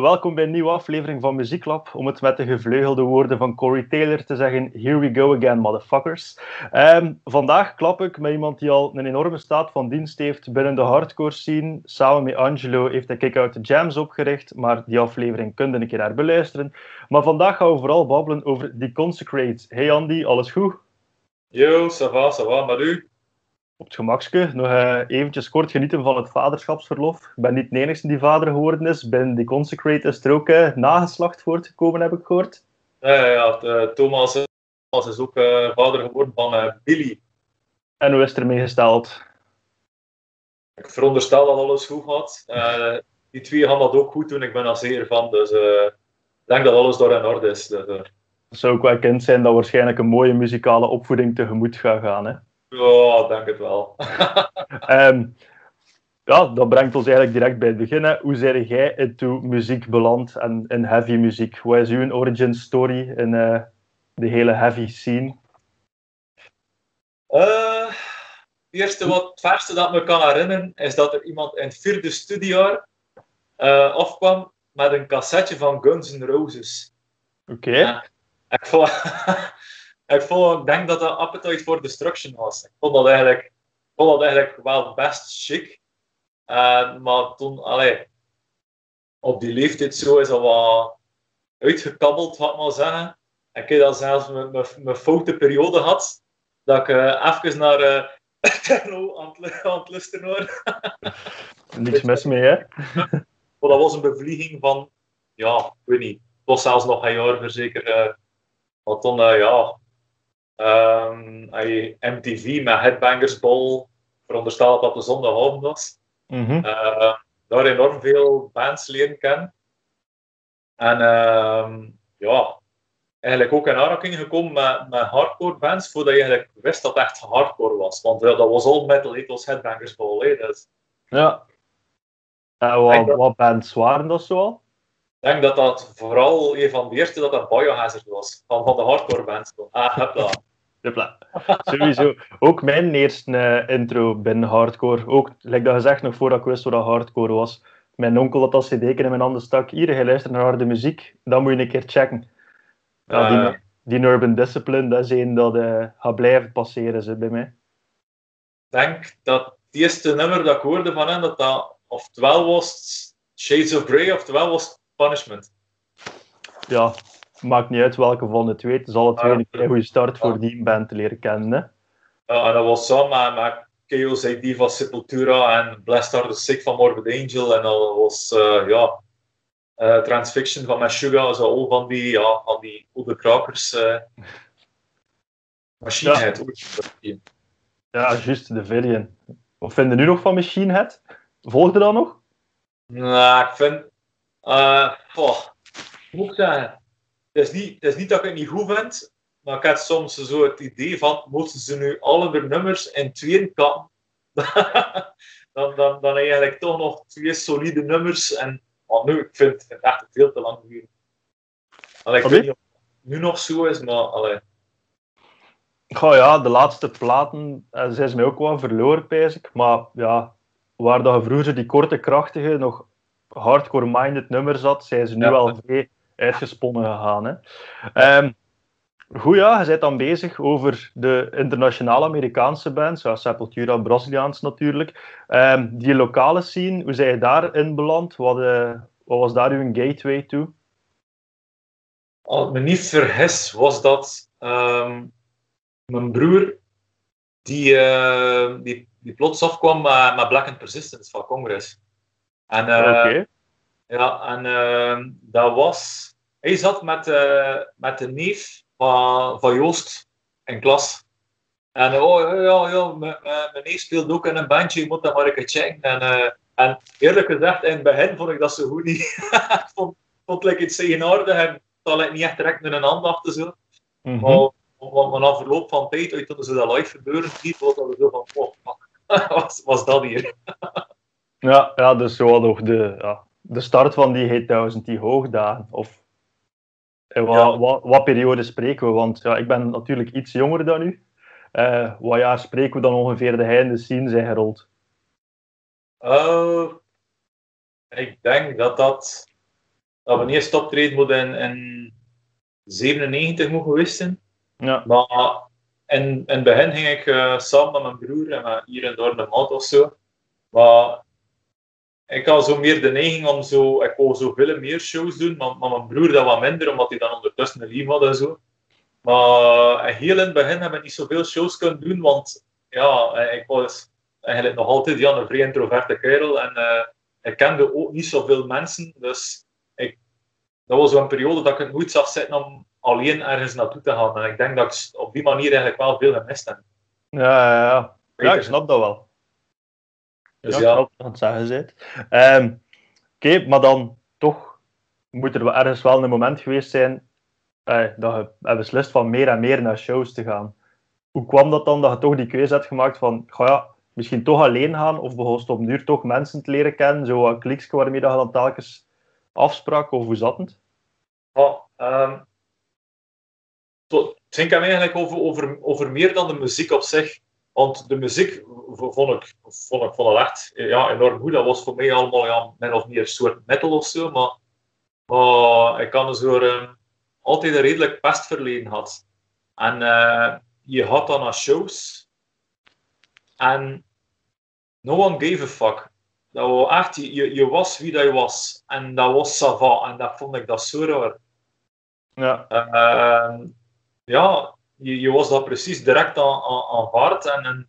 welkom bij een nieuwe aflevering van Muzieklab. Om het met de gevleugelde woorden van Corey Taylor te zeggen: Here we go again, motherfuckers. Ehm, vandaag klap ik met iemand die al een enorme staat van dienst heeft binnen de hardcore scene. Samen met Angelo heeft hij Kick Out the Jams opgericht, maar die aflevering kun je een keer naar beluisteren. Maar vandaag gaan we vooral babbelen over The Consecrate. Hey Andy, alles goed? Yo, ça va, ça va, maar u? Op het gemakske nog uh, eventjes kort genieten van het vaderschapsverlof. Ik ben niet de enige die vader geworden is. Ben die Consecrate is er ook nageslacht voortgekomen, heb ik gehoord. Ja, ja, ja Thomas, Thomas, is ook uh, vader geworden van Billy. En hoe is het ermee gesteld? Ik veronderstel dat alles goed gaat. die twee gaan dat ook goed doen, ik ben er zeker van. Dus ik denk dat alles door in orde is. Dus, het zou ook wel kind zijn dat waarschijnlijk een mooie muzikale opvoeding tegemoet gaat gaan. Hè? Ja, denk het wel. um, ja, dat brengt ons eigenlijk direct bij het begin. Hè. Hoe zijn jij into muziek beland en in heavy muziek? Wat is uw origin story in uh, de hele heavy scene? Uh, het eerste wat het verste dat me kan herinneren is dat er iemand in het vierde studiejaar uh, afkwam met een cassetje van Guns N' Roses. Oké. Okay. ik vond, ik, vond, ik denk dat dat Appetite for Destruction was. Ik vond dat eigenlijk, vond dat eigenlijk wel best chic. Uh, maar toen, allee, op die leeftijd zo is dat wat uitgekabbeld, had maar zeggen. Ik heb dan zelfs mijn foute periode had, dat ik uh, even naar uh, techno aan het, aan het luisteren hoor. Niks mis mee, hè? maar dat was een bevlieging van, ja, ik weet niet, het was zelfs nog een jaar verzekerd. Uh, maar toen, ja, Um, MTV met Headbangers Ball, veronderstel dat de zondagavond was. Mm -hmm. uh, daar enorm veel bands leren kennen. En uh, ja, eigenlijk ook in aanraking gekomen met, met hardcore bands, voordat je eigenlijk wist dat het echt hardcore was. Want uh, dat was all metal, het was Headbangers Ball. Hè, dus. Ja. En wat, dat, wat bands waren dat zoal? Ik denk dat dat vooral een van de eerste dat dat Biohazard was, van, van de hardcore bands. Ah, heb dat. Hopla. Sowieso. Ook mijn eerste uh, intro binnen hardcore. Ook, like dat gezegd, nog voordat ik wist wat hardcore was. Mijn onkel had als cd in mijn handen stak. Hier, je luistert naar harde muziek. Dan moet je een keer checken. Ja, die, die Urban Discipline, dat is een dat uh, gaat blijven passeren ze, bij mij. Ik denk dat het eerste nummer dat ik hoorde van hen, dat dat oftewel was Shades of Grey, oftewel was Punishment. Ja, maakt niet uit welke van de twee. Het is alle twee een goede start voor die band te leren kennen. Hè? Ja, en dat was samen met, met Chaos AD van Sepultura en Blessed Are the Sick van Morbid Angel. En dat was, uh, ja, uh, Transfiction van Meshuggah. Zo al van die, ja, van die oude krakers. Uh, Machine Head. Ja, ja juist, de Villian. Wat vinden nu nog van Machine Head? Volgde dat nog? Nou, ik vind... Uh, oh, moet ik zeggen? Het is, niet, het is niet dat ik het niet goed vind, maar ik heb soms zo het idee van, moeten ze nu alle de nummers in tweeën kappen? dan, dan, dan eigenlijk toch nog twee solide nummers. En oh, nu, ik vind het echt veel te lang duren. ik weet niet of het nu nog zo is, maar allee. Goh ja, de laatste platen eh, zijn ze mij ook wel verloren, pijs ik. Maar ja, waar dat vroeger die korte, krachtige, nog hardcore-minded nummers zat, zijn ze nu ja. wel vrij uitgesponnen gegaan. Hè. Um, goed, ja, je bent dan bezig over de internationale Amerikaanse bands, ja, Sepultura, Braziliaans natuurlijk. Um, die lokale scene, hoe zijn je daarin beland? Wat, uh, wat was daar uw gateway toe? Als ik me niet vergis, was dat um, mijn broer die, uh, die, die plots afkwam met, met Black and Persistence van Congress. En, uh, okay. Ja, en uh, dat was hij zat met, uh, met de neef van, van Joost in klas. En oh ja, ja, ja mijn, neef speelt ook in een bandje, je moet dat maar een keer checken. En, uh, en eerlijk gezegd, in het begin vond ik dat zo goed niet. ik vond, vond het iets eigenaardig en dat ik niet echt direct met een aandacht te zo. Mm -hmm. Maar, maar na verloop van tijd, uit toen ze dat live gebeuren, die was dat zo van, oh was, was dat hier? ja, ja, dus zo nog de, ja, de start van die Hate 1000, die hoogdagen. Of en wat, ja. wat, wat, periode spreken we? Want ja, ik ben natuurlijk iets jonger dan u. Uh, wat jaar spreken we dan ongeveer de heinde scene zijn gerold? Uh, ik denk dat dat dat we eerst optreden moet in, in 97 moet geweest zijn. Ja. Maar in, in het begin ging ik uh, samen met mijn broer en met hier en door de maand of zo. Maar ik had zo meer de neiging om zo, ik wou zo veel meer shows doen, maar, maar mijn broer dat wat minder, omdat hij dan ondertussen een lief had en zo. Maar heel in het begin heb ik niet zoveel shows kunnen doen, want ja, ik was eigenlijk nog altijd Jan, een vrij introverte kerel en uh, ik kende ook niet zoveel mensen, dus ik, dat was zo'n periode dat ik het nooit zag zitten om alleen ergens naartoe te gaan. En ik denk dat ik op die manier eigenlijk wel veel gemist heb. Ja, ja, ja. ja ik snap dat wel. Dus ja, ja, ja. het zeggen zit. Ehm, Oké, maar dan toch moet er wel ergens wel een moment geweest zijn eh, dat je hebt beslist van meer en meer naar shows te gaan. Hoe kwam dat dan dat je toch die keuze hebt gemaakt van, ga ja, misschien toch alleen gaan of begon op duur toch mensen te leren kennen, zo een kliksje waarmee dat je dan telkens afsprak, of hoe zat het? ja ehm, het ging hem eigenlijk over, over, over meer dan de muziek op zich. Want de muziek vond ik, vond ik, vond ik echt ja, enorm goed. Dat was voor mij allemaal ja, min of meer een soort metal of zo. Maar, maar ik kan soort, uh, altijd een redelijk pestverleden had. En uh, je had dan naar shows. En no one gave a fuck. Dat was echt, je, je was wie dat je was. En dat was sava. En dat vond ik dat zo raar. Ja. Uh, ja, je, je, was dat precies direct aan, aan, aanvaard. En, en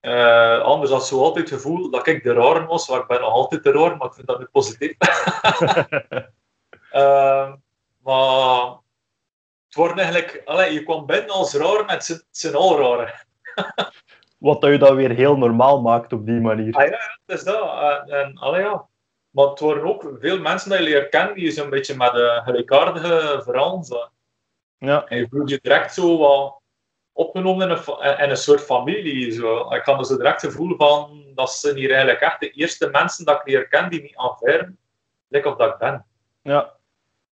uh, anders had zo altijd het gevoel dat ik de raar was, waar ik ben nog altijd de raar, maar ik vind dat nu positief. uh, maar het wordt eigenlijk, allee, je kwam binnen als raar met z'n al rare. Wat dat je dan weer heel normaal maakt op die manier. Ah, ja, dat is dat. En, en, allee, ja. Maar het worden ook veel mensen die je leert kennen, die zo'n beetje met een gelijkaardige verhaal zijn. Ja. En je voelt je direct zo wat opgenomen in een, in een soort familie. Zo. Ik kan zo direct het gevoel van dat ze hier eigenlijk echt de eerste mensen dat ik leer ken die niet aanvaarden, lijkt of dat ik ben. Ja.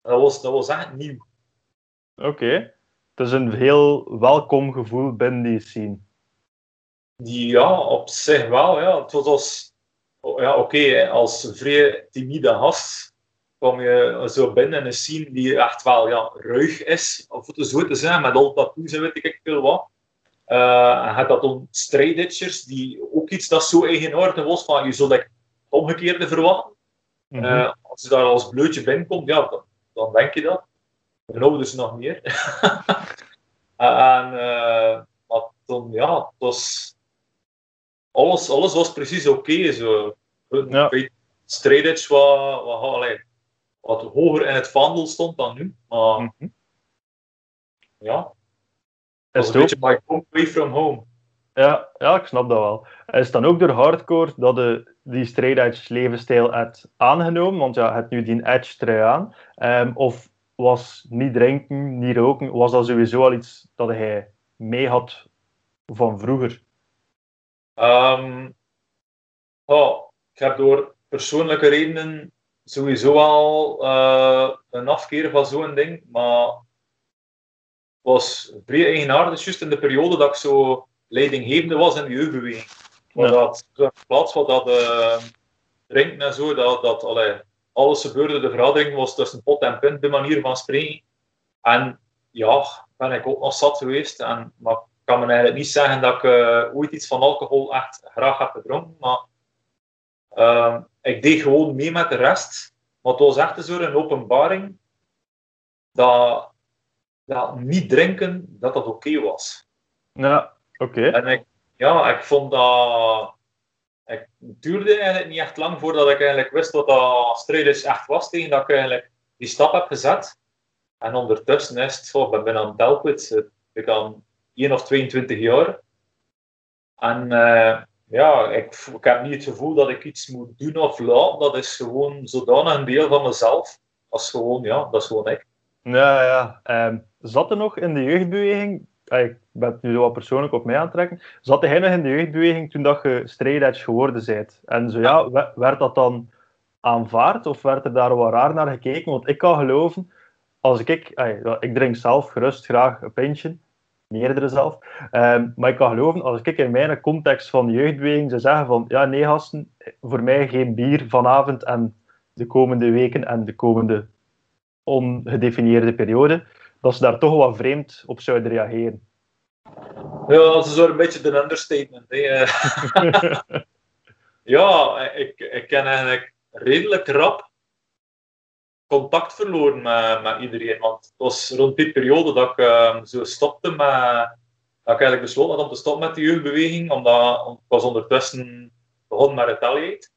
Dat was, dat was echt nieuw. Oké. Okay. Het is een heel welkom gevoel binnen die scene. Ja, op zich wel. Ja. Het was als, ja, oké, okay, als vrij timide gast kom je zo binnen in een scene die echt wel ja, ruig is, of het zo te zijn, met al tattoos en weet ik veel wat. Uh, en je had dat dan die ook iets dat zo eigenaardig was, van je zou het omgekeerde verwachten. Mm -hmm. uh, als je daar als bleutje binnenkomt, ja, dan, dan denk je dat. Dan ouders nog meer. en uh, maar dan, ja, het was... Alles, alles was precies oké. Okay, zo. Ja. Wat, wat, allee, wat hoger in het vaandel stond dan nu. Maar mm -hmm. ja, Is een beetje my home away from home. ja, ja, ik snap dat wel. Is het dan ook door hardcore dat de, die straight edge levensstijl hebt aangenomen? Want ja, je hebt nu die edge trui aan. Ehm, of was niet drinken, niet roken, was dat sowieso al iets dat hij mee had van vroeger? Um, oh, ik heb door persoonlijke redenen sowieso al uh, een afkeer van zo'n ding, maar het was vrij eigenaardig, juist in de periode dat ik zo leidinggevende was in de jeugdbeweging. Ja. dat zo'n plaats waar dat uh, drinken en zo, dat, dat allee, alles gebeurde, de verhouding was tussen pot en pint, de manier van spreken. En ja, ben ik ook nog zat geweest, en, maar ik kan me eigenlijk niet zeggen dat ik uh, ooit iets van alcohol echt graag heb gedronken, maar uh, ik deed gewoon mee met de rest. Maar het was echt zo een openbaring dat, dat niet drinken, dat dat oké okay was. Ja, oké. En ik, ja, ik vond dat... Ik duurde eigenlijk niet echt lang voordat ik eigenlijk wist wat dat strijders echt was tegen dat ik eigenlijk die stap heb gezet. En ondertussen is het, zo, ik ben aan Delkwits, ik aan 1 of 22 jaar. En uh, ja, ik, ik heb niet het gevoel dat ik iets moet doen of laten. Dat is gewoon zodanig een deel van mezelf. Als gewoon, ja, dat is gewoon ik. Ja, ja. Um, zat er nog in de jeugdbeweging, ik ben het nu wat persoonlijk op mij aantrekken, zat hij nog in de jeugdbeweging toen dat je straight geworden bent? En zo ja, werd dat dan aanvaard of werd er daar wat raar naar gekeken? Want ik kan geloven, als ik, ik drink zelf gerust graag een pintje, meerdere zelf. Um, maar ik kan geloven, als ik in mijn context van jeugdbeweging zou zeggen van ja, nee gasten, voor mij geen bier vanavond en de komende weken en de komende ongedefinieerde periode, dat ze daar toch wat vreemd op zouden reageren. Ja, dat is een beetje de understatement. Hè. ja, ik, ik ken eigenlijk redelijk rap contact verloren met, met iedereen. Want het was rond die periode dat ik uh, zo stopte met... Dat ik eigenlijk besloten had om te stoppen met de jeugdbeweging, omdat ik was ondertussen begonnen met Retaliate.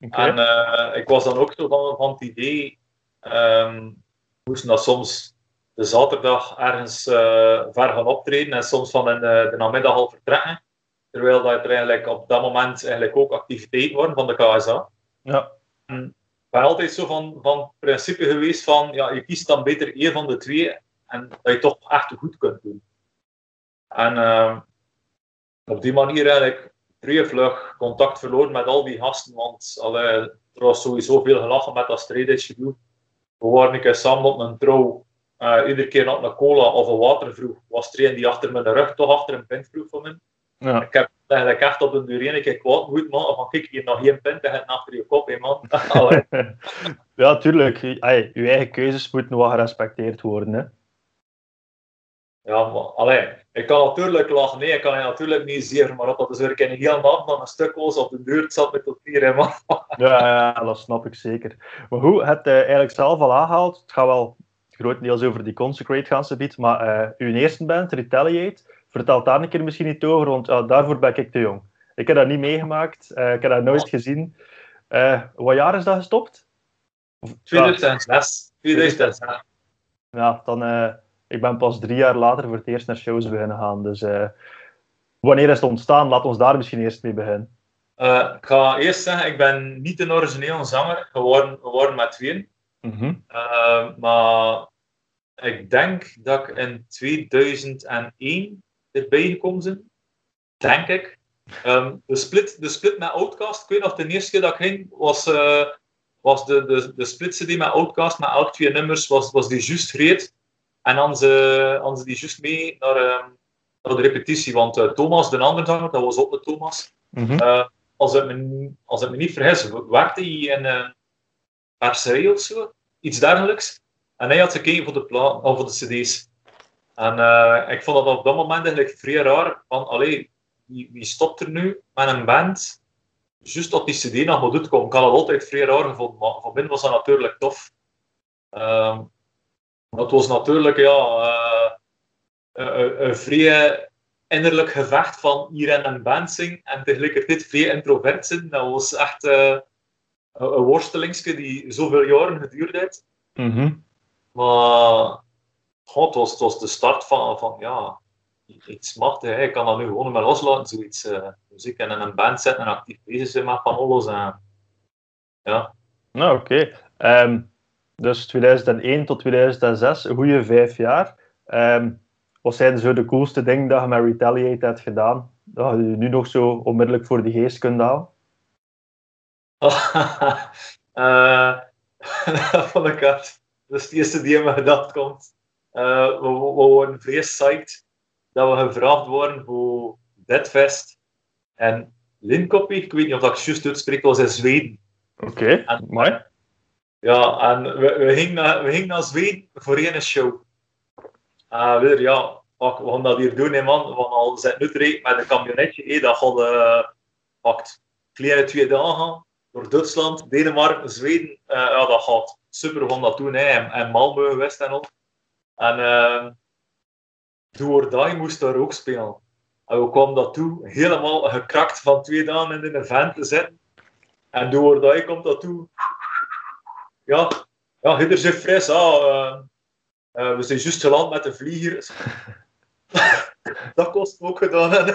Okay. En uh, ik was dan ook zo van, van het idee, um, moesten dat soms de zaterdag ergens uh, ver gaan optreden en soms van in de, de namiddag al vertrekken. Terwijl dat er eigenlijk op dat moment eigenlijk ook activiteiten waren van de KSA. Ja. En ben altijd zo van, van principe geweest van, ja, je kiest dan beter één van de twee en dat je toch echt goed kunt doen. En uh, op die manier eigenlijk vrij vlug contact verloren met al die gasten, want allee, er was sowieso veel gelachen met dat strijdisgedoe. We waren een keer samen op een trouw uh, iedere keer op een cola of een water vroeg, was er een die achter mijn rug toch achter een pint vroeg van me. Ja. Ik heb eigenlijk echt op een deur een keer kwaad moet man, van kijk, hier nog geen pint, en achter je kop, hè, man. ja, tuurlijk. Je eigen keuzes moeten wel gerespecteerd worden, hè. Ja, maar alleen, ik kan natuurlijk lachen, nee, ik kan je natuurlijk niet zeer, maar op dat is weer een heel nacht dan een stuk was op de deur zat met tot vier, hè, man. ja, ja, dat snap ik zeker. Maar hoe, het uh, eigenlijk zelf al aangehaald, het gaat wel grotendeels over die Consecrate gaan ze bieden, maar uh, uw eerste band, Retaliate, vertel daar een keer misschien niet over, want uh, daarvoor ben ik te jong. Ik heb dat niet meegemaakt, uh, ik heb dat nooit gezien. wat jaar is dat gestopt? 2006. 2006. Ja, dan, ik ben pas drie jaar later voor het eerst naar shows beginnen gaan, dus wanneer is het ontstaan? Laat ons daar misschien eerst mee beginnen. ik ga eerst zeggen, ik ben niet een origineel zanger geworden, geworden met tweeën. Mm -hmm. uh, maar ik denk dat ik in 2001 erbij gekomen ben. Denk ik. Um, de, split, de split met Outcast, ik weet nog, de eerste keer dat ik ging, was, uh, was de, de, de split CD met Outcast, met elk twee nummers, was, was die juist gereed. En dan ze, dan ze die juist mee naar, um, naar de repetitie. Want uh, Thomas, de andere zanger, dat was ook de Thomas. Mm -hmm. uh, als, ik me, als ik me niet vergis, werkte hij in een Marseille of zo iets dergelijks. En hij had gekeken voor de, plaat, of voor de cd's. En uh, ik vond dat op dat moment eigenlijk vrij raar. Van, allee, wie, wie stopt er nu met een band? Juist op die cd nog moet uitkomen. Ik had dat altijd vrij raar gevonden. Maar voor mij was dat natuurlijk tof. Uh, het was natuurlijk ja, uh, een, een vrij innerlijk gevecht van hier in een band zingen. En tegelijkertijd vrij introvert zijn. Dat was echt een worstelingske die zoveel jaren geduurd heeft. Mm -hmm. Maar God, het, was, het was de start van, van ja, iets machtig. Hè. Ik kan dat nu gewoon maar loslaten, zoiets. Uh, muziek en in een band zetten en actief bezig zijn met van alles. En, ja. Nou, oké. Okay. Um, dus 2001 tot 2006, een goede vijf jaar. Um, wat zijn zo de coolste dingen dat je met Retaliate hebt gedaan? Dat je nu nog zo onmiddellijk voor de geest kunt halen? uh, van de kaart. Dat is het eerste die in mijn gedacht komt. Uh, we, we, worden psyched dat we gevraagd worden voor Deadfest en Linkopie. Ik weet niet of dat ik juist uitspreek, was in Zweden. Oké, okay, mooi. Ja, en we, we, gingen naar, we gingen naar Zweden voor één show. Uh, weer, ja, fuck, we gaan dat hier doen, hè, man. We gaan al zijn uitrijden met een camionetje. Hey, dat gaat uh, pakt kleine twee dagen door Duitsland, Denemarken, Zweden. Uh, ja, dat gaat super van dat doen. Hè. En, en Malmö geweest en al. En uh, moest daar ook spelen. En we kwamen dat toe, helemaal gekrakt van twee dagen in een event te zitten. En door dat komt dat toe. Ja, ja Hidder zegt fris. Ah, uh, uh, we zijn juist geland met de vlieger. dat kost ook gedaan.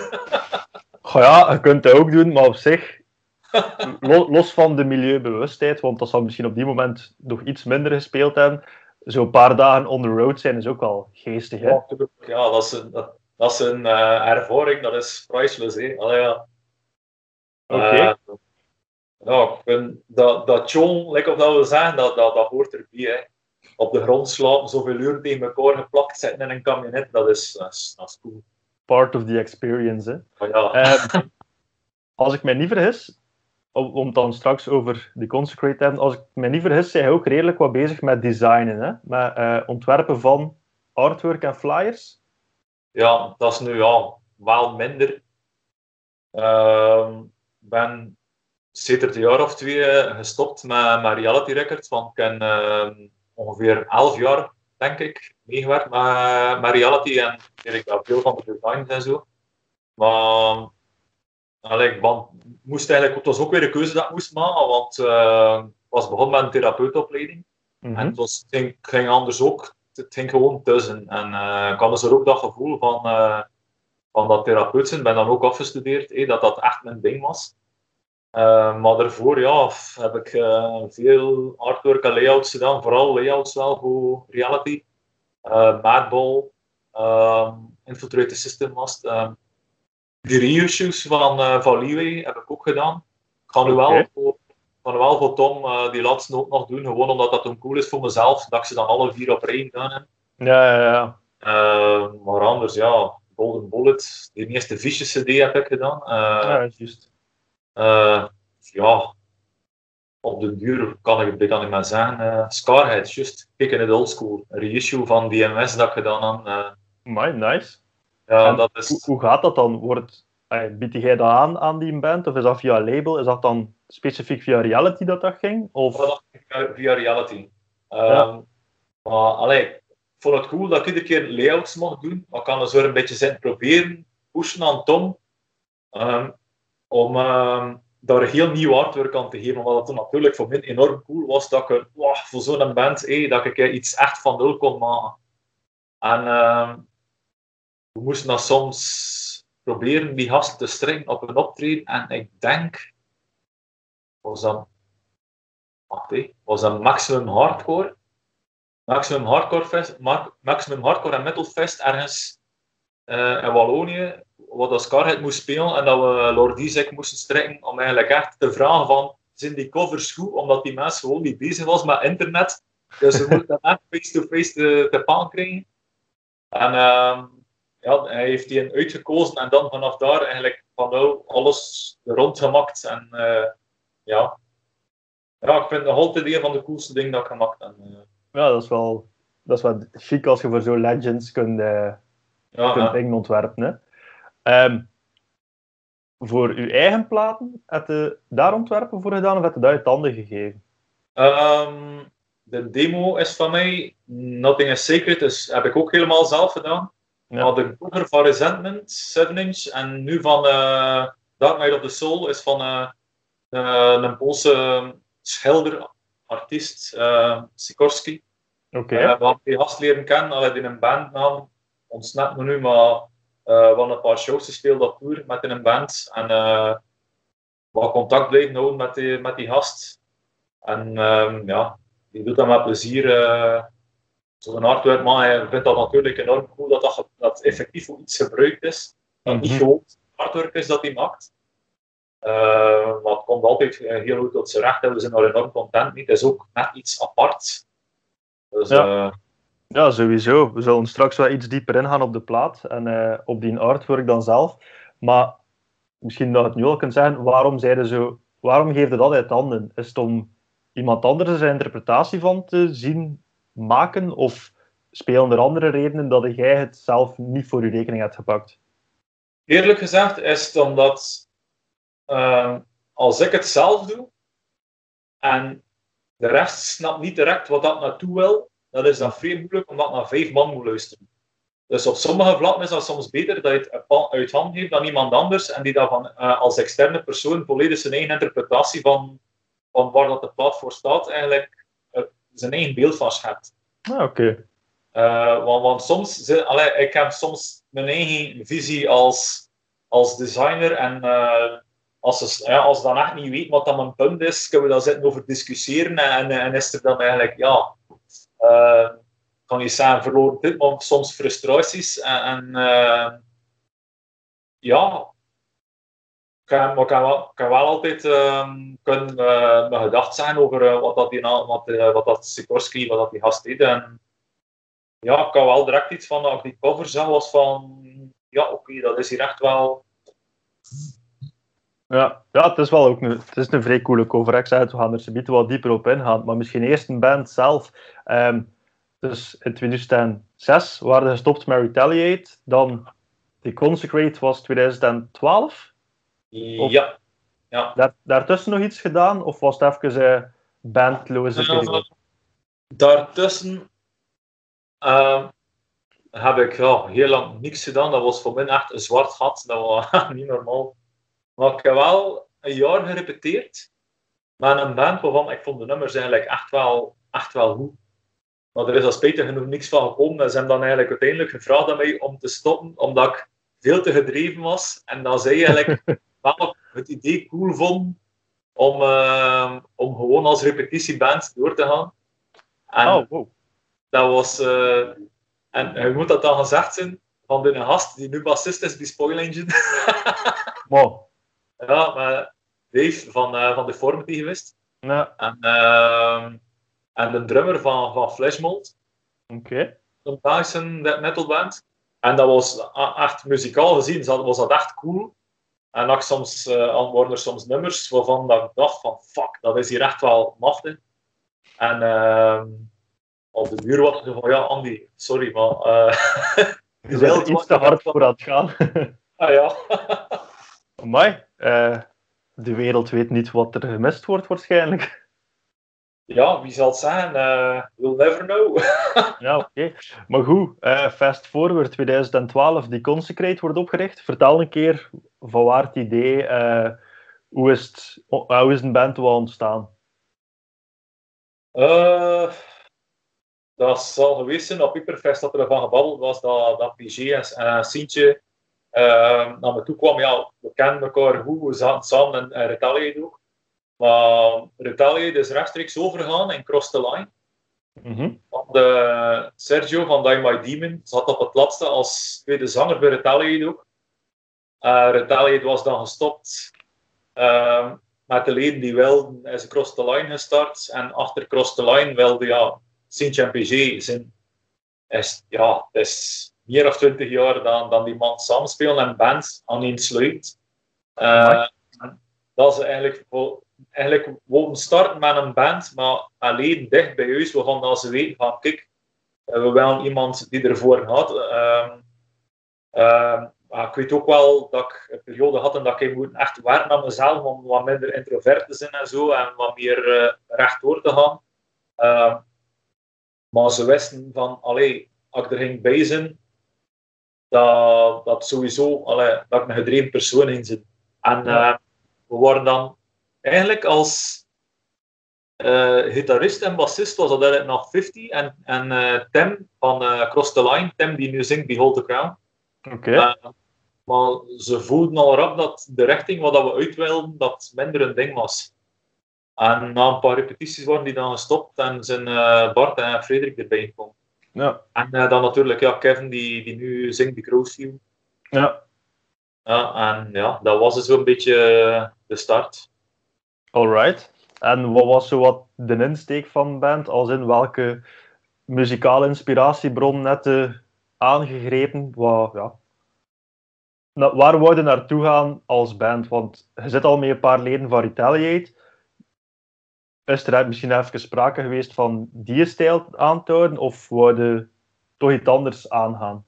Goh ja, je kunt dat ook doen, maar op zich los van de milieubewustheid, want dat zal misschien op die moment nog iets minder gespeeld hebben. Zo'n paar dagen on the road zijn is ook wel geestig, hè? Ja, ja dat is een, dat, dat is een uh, ervaring, dat is priceless, hè? Allee, ja. Oké. Okay. Vind, dat, dat John, like of dat we zeggen, dat, dat, dat hoort erbij, hè. Op de grond slapen, zoveel uur tegen elkaar geplakt zitten in een kabinet, dat is, dat is, dat is cool. Part of the experience, hè? Oh, ja. Um, als ik mij niet vergis, om, dan straks over de Consecrate te hebben, als ik me niet vergis, zijn hij ook redelijk wat bezig met designen, hè? met uh, ontwerpen van artwork en flyers. Ja, dat is nu ja, wel minder. Uh, ben sinds een jaar of twee gestopt met, met Reality Records, want ik heb uh, ongeveer elf jaar, denk ik, meegewerkt met, met Reality en ik wel veel van de designs en zo. Maar allee, ik moest eigenlijk, het was ook weer een keuze dat ik moest maken, want uh, ik was begonnen met een therapeutopleiding. Mm -hmm. En het, was, het ging, ging, anders ook, het ging gewoon tussen. En uh, ik had dus er ook dat gevoel van, uh, van dat therapeut zijn. Ik ben dan ook afgestudeerd, hey, dat dat echt mijn ding was. maar daarvoor ja, heb ik veel artwork en layouts gedaan, vooral layouts wel voor reality. Madball, Infiltrated System Mast de reissues van, uh, van Leeway heb ik ook gedaan. Ik ga nu wel, voor, ga nu wel voor Tom uh, die laatste ook nog doen, gewoon omdat dat toen cool is voor mezelf, dat ik ze dan alle vier op één gedaan heb. Ja, ja, ja. Uh, maar anders, ja, Golden Bullet, die eerste Vicious CD heb ik gedaan. ja, juist. ja, op de duur kan ik het kan niet meer zeggen. Scarhead, juist. Kijk in het oldschool. Een reissue van DMS dat ik gedaan heb. My, nice. Ja, dat is... hoe, hoe, gaat dat dan? Wordt, bied jij dat aan aan die band? Of is dat via label? Is dat dan specifiek via reality dat dat ging? Of... Dat via, via reality. Ja. Um, maar allee, ik vond het cool dat ik iedere keer layouts mocht doen. Maar ik kan er zo een beetje zin proberen, pushen aan Tom. Um, om um, daar heel nieuw artwork aan te geven. Het toen natuurlijk voor mij enorm cool was dat ik wow, voor zo'n band hey, dat ik iets echt van nul kon maken. En we moesten dan soms proberen die gasten te stringen op een optreden. En ik denk, was dat, wacht, hé, was dat Maximum Hardcore? Maximum Hardcore, Fest, Maximum Hardcore en Metal Fest ergens uh, in Wallonië, wat als Scarhead moest spelen en dat we Lord Isaac moesten strekken om eigenlijk echt te vragen van, zijn die covers goed? Omdat die mensen gewoon niet bezig was met internet. Dus we moeten dat echt face-to-face te, te paan krijgen. En uh, ja, hij heeft die een uitgekozen en dan vanaf daar eigenlijk van nou alles rondgemaakt. En uh, ja. ja, ik vind het nog altijd een van de coolste dingen dat ik gemaakt heb. Uh. Ja, dat is wel, dat is wel chic als je voor zo'n legends kunt, uh, ja, kunt ja. dingen ontwerpen. Hè. Um, voor uw eigen platen, heb je daar ontwerpen voor gedaan of heb je dat uit handen gegeven? Um, de demo is van mij, Nothing is Sacred, dus heb ik ook helemaal zelf gedaan. Ja. Maar de cover van Resentment, 7 inch, en nu van uh, Dark Knight of the Soul is van uh, uh, een Poolse schilder, artiest, Sikorski. Oké. Okay. we hebben die gast leren kennen, alleen in een bandnaam, ontsnapt me nu, maar we hadden een paar shows gespeeld op tour met in een band. En wat contact blijven houden met die, met die gast. En um, ja, die doet dat met plezier zo'n artwork, maar vindt dat natuurlijk enorm cool dat dat, dat effectief voor iets gebruikt is. Dat niet mhm. gewoon artwork is dat hij maakt. Uh, maar het komt altijd heel goed tot zijn recht en we zijn er enorm content mee. Het is ook net iets apart. Dus, ja. Uh, ja, sowieso. We zullen straks wel iets dieper ingaan op de plaat en uh, op die artwork dan zelf. Maar misschien dat het nu al kunt zeggen, waarom zeiden zo, waarom geeft het dat uit handen? Is het om iemand anders zijn interpretatie van te zien maken? Of spelen er andere redenen dat jij het zelf niet voor je rekening hebt gepakt? Eerlijk gezegd is het omdat uh, als ik het zelf doe en de rest snapt niet direct wat dat naartoe wil, dan is dat vrij moeilijk omdat naar vijf man moet luisteren. Dus op sommige vlakken is dat soms beter dat je het uit hand geeft dan iemand anders en die dan van, uh, als externe persoon volledig zijn eigen interpretatie van, van waar dat de plaat voor staat eigenlijk zijn eigen beeld van schept. Ah, oké. Uh, want, want, soms, allee, ik heb soms mijn eigen visie als, als designer en uh, als, ze, ja, als dan echt niet weet wat dan mijn punt is, kunnen we daar zitten over discussiëren en, en is er dan eigenlijk, ja, uh, kan je zeggen verloren dit, maar soms frustraties en, en ja, kan, maar kan wel, kan wel altijd um, gedacht zijn over uh, wat, dat die, wat, uh, wat dat Sikorsky, wat dat die gast deed. En ja, ik kan wel direct iets van, ik die cover zag, was van, ja oké, dat is hier echt wel... Ja, ja het is wel ook een, het is een vrij coole cover. Ik we gaan er zometeen wat dieper op ingaan. Maar misschien eerst een band zelf. Ehm, dus in 2006 waren ze gestopt met Retaliate. Dan The Consecrate was 2012. Ja. ja. Daar, daartussen nog iets gedaan? Of was het even een uh, bandloze periode? daartussen uh, heb ik ja, heel lang niks gedaan. Dat was voor mij echt een zwart gat. Dat was niet normaal. Maar ik heb wel een jaar gerepeteerd met een band waarvan ik vond de nummers eigenlijk echt wel, echt wel goed. Maar er is al spijtig genoeg niks van gekomen. Ze hebben dan eigenlijk uiteindelijk gevraagd aan mij om te stoppen, omdat ik veel te gedreven was. En dat zij eigenlijk wel het idee cool vond om, uh, om gewoon als repetitieband door te gaan. En oh, wow. dat was... Uh, en je moet dat dan gezegd zijn van de gast die nu bassist is bij Spoil Engine. wow. Ja, maar Dave van, uh, van Deformity geweest. Ja. En, uh, en de drummer van, van Flashmold. Oké. Okay. Een Belgische metal band. En dat was echt muzikaal gezien, was dat echt cool. En ook soms uh, worden er soms nummers waarvan dat ik dacht van fuck, dat is hier echt wel machtig. En uh, op de buur was van ja, Andy, sorry, maar uh, je iets te hard voor aan het gaan. ah ja. Amai, uh, de wereld weet niet wat er gemist wordt waarschijnlijk. Ja, wie zal het zijn? Uh, we'll never know. ja, oké. Okay. Maar goed, fast forward 2012, die Consecrate wordt opgericht. Vertel een keer van waar het idee, uh, hoe, is het, hoe is een band wel ontstaan? dat zal geweest zijn op Hyperfest dat er van gebabbeld was dat, dat PG en Sintje naar me toe kwam. Ja, we kennen elkaar goed, we zaten samen in, in Retaliate ook. Maar Retaliate is rechtstreeks overgegaan in Cross the Line. Mm -hmm. Want uh, Sergio van Die My Demon zat op het laatste als tweede zanger bij Retaliate ook. Uh, was dan gestopt uh, met de leden die wilden, is Cross the Line gestart. En achter Cross the Line wilde ja, Sint PG zijn, is, ja, het is meer dan 20 jaar dan, dan die man samenspelen en bands aan één sluit. dat is eigenlijk eigenlijk wouden starten met een band, maar alleen dicht bij huis. We gaan als ze weten van, kijk, we willen iemand die ervoor gaat. Uh, ik weet ook wel dat ik een periode had en dat ik moet echt werken aan mezelf om wat minder introvert te zijn en zo, en wat meer uh, rechtdoor te gaan. Ehm, maar ze wisten van, allee, als ik er ging bij zijn, dat, dat sowieso, allee, dat ik een gedreven persoon in zit. En uh, we waren dan eigenlijk als uh, gitarist en bassist was dat eigenlijk nog 50 en, en Tim van Cross the Line, Tim die nu zingt Behold the Crown. Oké. Okay. Maar ze voelden al rap dat de richting wat we uit wilden, dat minder een ding was. En na een paar repetities worden die dan gestopt en zijn Bart en Frederik erbij gekomen. Ja. En dan natuurlijk ja, Kevin die, die nu zingt de Crowsview. Ja. Ja, en ja, dat was dus zo'n beetje de start. Alright. En wat was zo wat de insteek van de band? Als in welke muzikale inspiratiebron net aangegrepen? Wat, ja. Nou, waar wou je naartoe gaan als band? Want je zit al met een paar leden van Retaliate. Is er misschien even sprake geweest van die stijl aan te houden? Of wou je toch iets anders aangaan?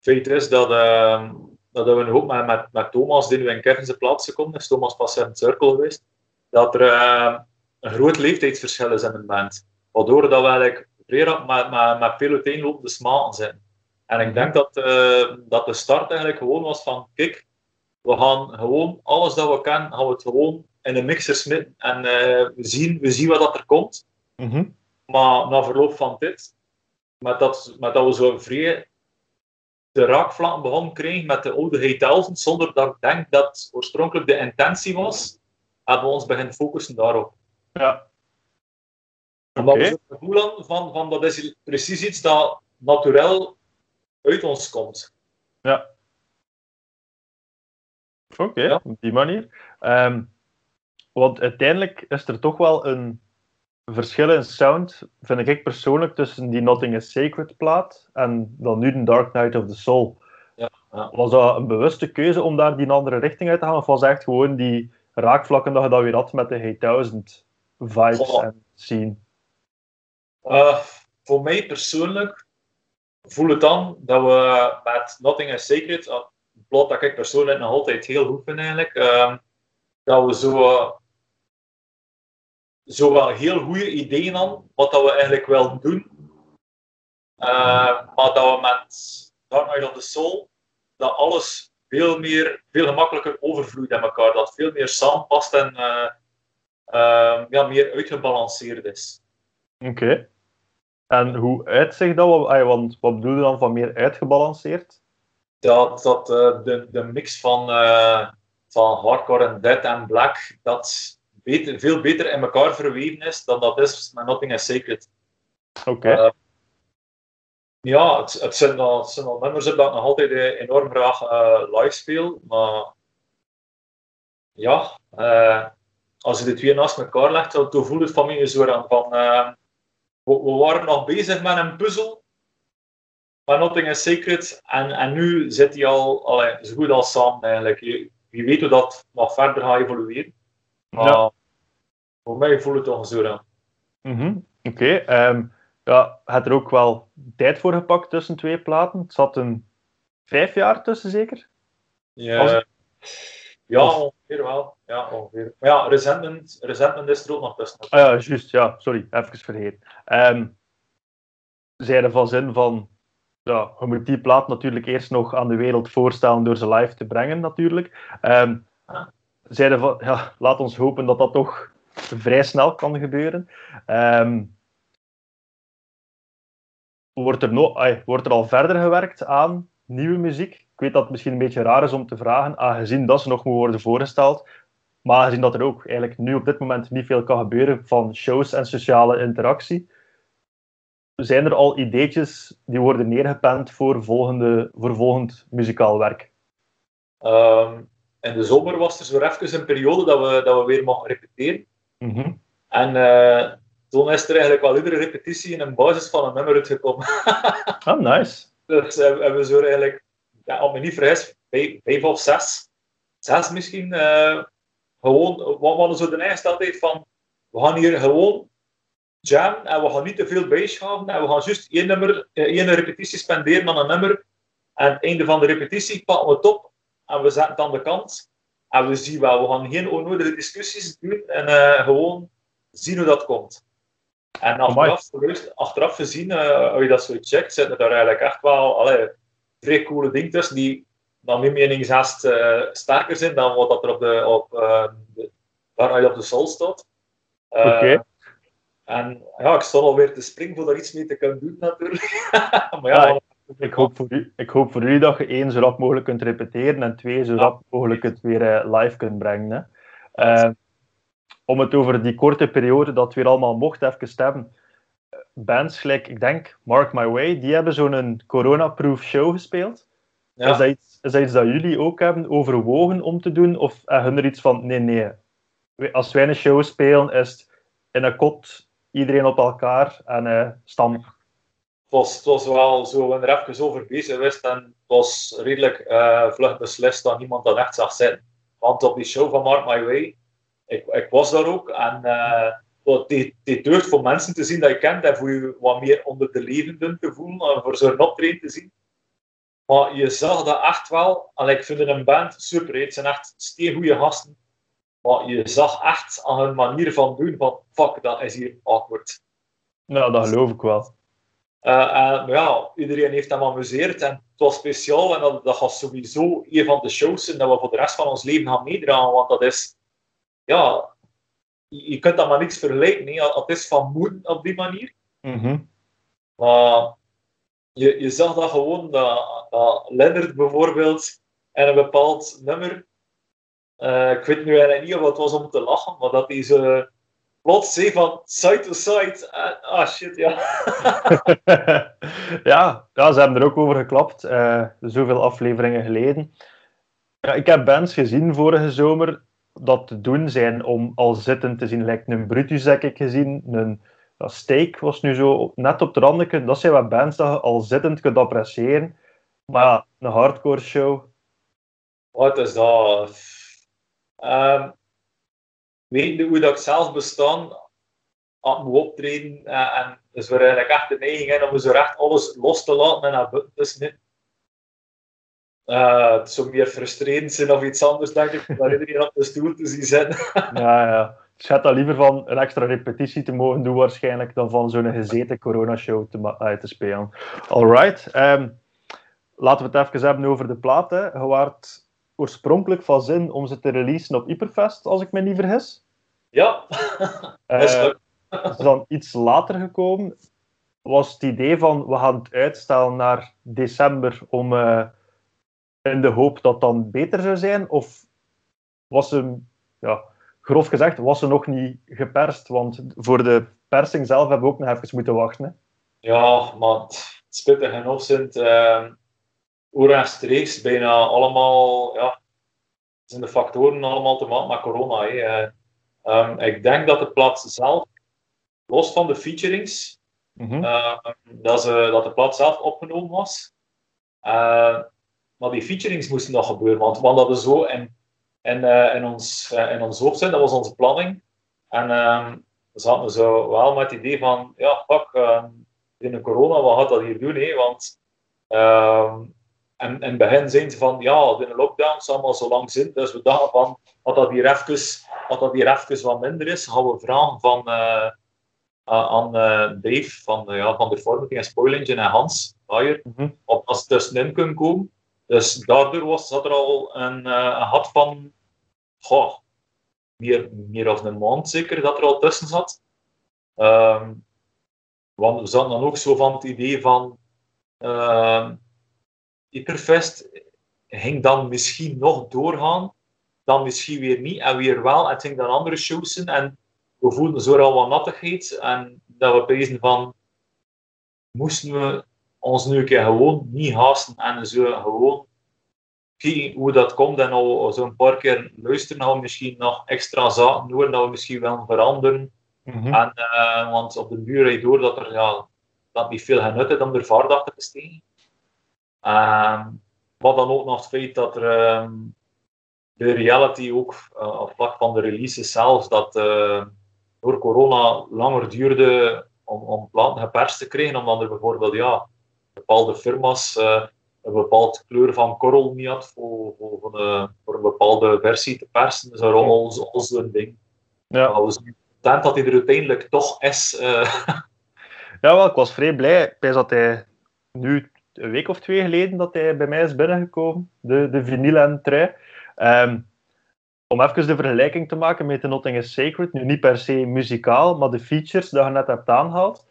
Feit is dat, uh, dat we ook met, met, met Thomas, die nu in Kevin plaats gekomen is, Thomas pas in het cirkel geweest, dat er uh, een groot leeftijdsverschil is in een band. Waardoor dat we eigenlijk met, met, met veel uiteenlopende zijn. En ik denk dat, uh, dat de start eigenlijk gewoon was van, kijk, we gaan gewoon alles dat we kennen, gaan we het gewoon in een mixer smitten en uh, we, zien, we zien wat dat er komt. Mm -hmm. Maar na verloop van dit, met dat, met dat we zo vrij de raakvlakken begonnen krijgen met de oude Heitelsen, zonder dat ik denk dat oorspronkelijk de intentie was, hebben we ons beginnen focussen daarop. Ja. Omdat okay. we het gevoel van, van dat is precies iets dat natuurlijk uit ons komt. Ja. Oké, okay, ja. op die manier. Um, want uiteindelijk is er toch wel een verschil in sound, vind ik persoonlijk, tussen die Nothing is Sacred plaat en dan nu de Dark Knight of the Soul. Ja, ja. Was dat een bewuste keuze om daar die andere richting uit te gaan? Of was echt gewoon die raakvlakken dat je dat weer had met de Hey1000 vibes Goh. en scene? Eh, voor mij persoonlijk voel het dan dat we met Nothing is Sacred, eh, een plot dat ik persoonlijk nog altijd heel goed vind eigenlijk, ehm, dat we zo, zo wel heel goede ideeën hadden, wat dat we eigenlijk wel doen. Eh, maar dat we met Dark Knight of the Soul, dat alles veel meer, veel gemakkelijker overvloeit in elkaar, dat veel meer samenpast en eh, ehm, ja, meer uitgebalanceerd is. Oké. En hoe uitzicht dat? Wat- Want wat bedoel je dan van meer uitgebalanceerd? dat, dat eh, de, de mix van, eh, van hardcore en dead en black dat beter, veel beter in elkaar verweven is dan dat is met Nothing is Sacred. Oké. Eh, ja, het, het, zijn al, het zijn al nummers dat ik nog altijd enorm graag eh, live speel, maar ja, als je de twee naast elkaar legt, dan voelt het van mij zo aan van we, we waren nog bezig met een puzzel maar Nothing is Secret. En, en nu zit hij al allee, zo goed als samen eigenlijk. Je- Wie weet hoe dat nog verder gaat evolueren. Maar Ja. voor mij voelt het toch zo aan. Mhm, Oké. ehm, ja, had er ook wel tijd voor gepakt tussen twee platen? Het zat een vijf jaar tussen, zeker? Ja, Als- ja als- ongeveer wel. Ja, ongeveer. Maar ja, resentment, resentment is er ook nog tussen. Ah ja, juist. Ja, sorry. Even vergeten. Ehm zeiden van zin van... Ja, je moet die plaat natuurlijk eerst nog aan de wereld voorstellen door ze live te brengen, natuurlijk. Zeiden van... Ja, laat ons hopen dat dat toch vrij snel kan gebeuren. Ehm, wordt, er no wordt er al verder gewerkt aan nieuwe muziek? Weet dat het misschien een beetje raar is om te vragen, aangezien dat ze nog moet worden voorgesteld. Maar aangezien dat er ook eigenlijk nu op dit moment niet veel kan gebeuren van shows en sociale interactie, zijn er al ideetjes die worden neergepend voor, volgende, voor volgend muzikaal werk? Ehm, in de zomer was er zo even een periode dat we, dat we weer mochten repeteren. Mhm. En eh, toen is er eigenlijk wel iedere repetitie in een basis van een nummer uitgekomen. Ah, nice. Dus eh, hebben we zo eigenlijk, ja, me niet vergis, vijf, vijf of zes, zes misschien, eh, gewoon, wat hadden zo de ingesteldheid van, we gaan hier gewoon jam en we gaan niet te veel bijschaven en we gaan juist één, nummer, eh, één repetitie spenderen aan een nummer. En het einde van de repetitie pakken we het op en we zetten het aan de kant. En we zien wel, we gaan geen onnodige discussies doen en eh, gewoon zien hoe dat komt. En achteraf, achteraf gezien, als je dat zo checkt, zitten er eigenlijk echt wel allee, vrij coole dingen tussen die, naar mijn mening, zelfs eh, sterker zijn dan wat dat er op de, op, eh, de, op de sol staat. Eh, Oké. En ja, ik sta alweer te springen voor daar iets mee te kunnen doen, natuurlijk. maar ja, Ja, Ik hoop, voor u, ik hoop voor jullie dat je één zo rap mogelijk kunt repeteren en twee zo rap mogelijk het weer live kunt brengen. Hè. Om het over die korte periode dat het weer allemaal mocht even stemmen. Bands gelijk, ik denk, Mark My Way, die hebben zo'n corona-proof show gespeeld. ja. Is, dat iets, is dat iets dat jullie ook hebben overwogen om te doen? Of hebben hun er iets van, nee, nee. Als wij een show spelen, is het in een kot, iedereen op elkaar en eh stamp. Het was, het was wel zo, we er even over bezig wist en het was redelijk eh, vlug beslist dat niemand dat echt zag zitten. Want op die show van Mark My Way, ik, ik was daar ook en eh, wat die, die deugd voor mensen te zien dat je kent en voor je wat meer onder de levenden te voelen en voor zo'n optreden te zien. Maar je zag dat echt wel, en ik vind een band super, het zijn echt steengoede gasten. Maar je zag echt aan hun manier van doen van, fuck, dat is hier awkward. Nou, dat geloof ik wel. Eh, en, maar ja, iedereen heeft hem amuseerd en het was speciaal en dat, dat gaat sowieso een van de shows zijn dat we voor de rest van ons leven gaan meedragen, want dat is, ja, je, kunt dat maar niets vergelijken, het is van moed op die manier, Mhm. maar je, je zag dat gewoon, dat, dat Leonard bijvoorbeeld in een bepaald nummer, eh, ik weet nu eigenlijk niet of het was om te lachen, maar dat hij zo plots zei van side to side, en, ah shit, ja. ja, ja, ze hebben er ook over geklapt, eh, zoveel afleveringen geleden. Ja, ik heb bands gezien vorige zomer dat te doen zijn om al zittend te zien. Lijkt een Brutus heb ik gezien, een Steak was nu zo net op de randje. Dat zijn wat bands dat je al zittend kunt appreciëren. Maar ja, een hardcore show. Wat is dat? Um, weet hoe dat ik zelf bestaan had moet optreden uh, en dus we eigenlijk echt de neiging in om zo recht alles los te laten en buiten dus niet. Uh, het zou meer frustrerend zijn of iets anders, denk ik, dan iedereen op de stoel te zien zitten. ja, ja. Dus je hebt dan liever van een extra repetitie te mogen doen waarschijnlijk dan van zo'n gezeten coronashow te, uh, te spelen. Alright. Um, laten we het even hebben over de platen. Je waart oorspronkelijk van zin om ze te releasen op Hyperfest, als ik me niet vergis. Ja, uh, is dan iets later gekomen. Was het idee van, we gaan het uitstellen naar december om... Uh, in de hoop dat dan beter zou zijn? Of was ze, ja, grof gezegd, was ze nog niet geperst? Want voor de persing zelf hebben we ook nog even moeten wachten. Hè? Ja, maar het spittig genoeg zijn uh, rechtstreeks bijna allemaal, ja, zijn de factoren allemaal te maken met corona. Hè. Um, ik denk dat de plaats zelf, los van de featurings, mm -hmm. uh, dat, ze, dat de plaats zelf opgenomen was. Uh, maar die featurings moesten nog gebeuren, want we hadden zo in, in, uh, in, ons, uh, in ons hoofd zijn, dat was onze planning. En um, we zaten zo wel met het idee van, ja, fuck, uh, in de corona, wat gaat dat hier doen? Hè? Want um, en in het begin zijn ze van, ja, in de lockdown is allemaal zo lang zin, dus we dachten van, als dat hier even, als dat hier even wat minder is, gaan we vragen van, aan Dave van, ja, van de Formating en Spoil Engine en Hans Bayer, mm -hmm. of als ze tussenin kunnen komen. Dus daardoor was, zat er al een, uh, een van goh, meer, meer dan een maand zeker dat er al tussen zat. Um, want we zaten dan ook zo van het idee van uh, ging dan misschien nog doorgaan, dan misschien weer niet en weer wel. Het ging dan andere shows zijn en we voelden zo al wat nattigheid en dat we pezen van moesten we ons nu een keer gewoon niet haasten en zo gewoon kijken hoe dat komt en al zo'n paar keer luisteren nou misschien nog extra zaken doen dat we misschien wel veranderen. Mm -hmm. en, uh, want op de duur door dat er ja, dat niet veel genut is om er vaart achter te steken. Uh, wat dan ook nog het feit dat er um, de reality ook uh, op vlak van de releases zelfs dat uh, door corona langer duurde om, om platen geperst te krijgen, omdat er bijvoorbeeld ja, bepaalde firma's uh, een bepaalde kleur van korrel niet had voor, voor, voor, een, voor een bepaalde versie te persen. Dus dat is al, al zo'n ding. Ja. we zijn content dat hij er uiteindelijk toch is. Uh. Ja, wel, ik was vrij blij. Ik dat hij nu een week of twee geleden dat hij bij mij is binnengekomen, de, de vinyl en trui. Um, om even de vergelijking te maken met de Nothing is Sacred, nu niet per se muzikaal, maar de features die je net hebt aangehaald.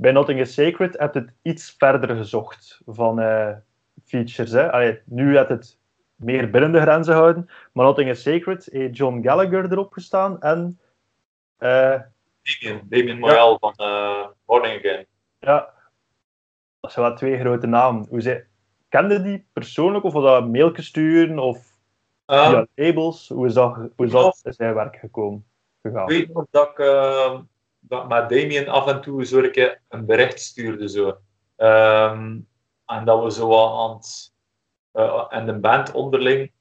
Bij Nothing is Sacred heb je het iets verder gezocht van uh, features. Hè. Allee, nu had het meer binnen de grenzen houden, maar Nothing is Sacred heeft John Gallagher erop gestaan en... Uh, Damien, Damien Morel ja. van uh, Morning Again. Ja, dat zijn wel twee grote namen. Hoe zij, kende die persoonlijk of was dat mailtjes sturen of via labels? Hoe is dat, hoe is dat in zijn werk gekomen? Gegaan? Ik weet nog dat ik uh, dat met Damien af en toe zo een, bericht stuurde. Zo. Um, en dat we zo aan het, uh, en de band onderling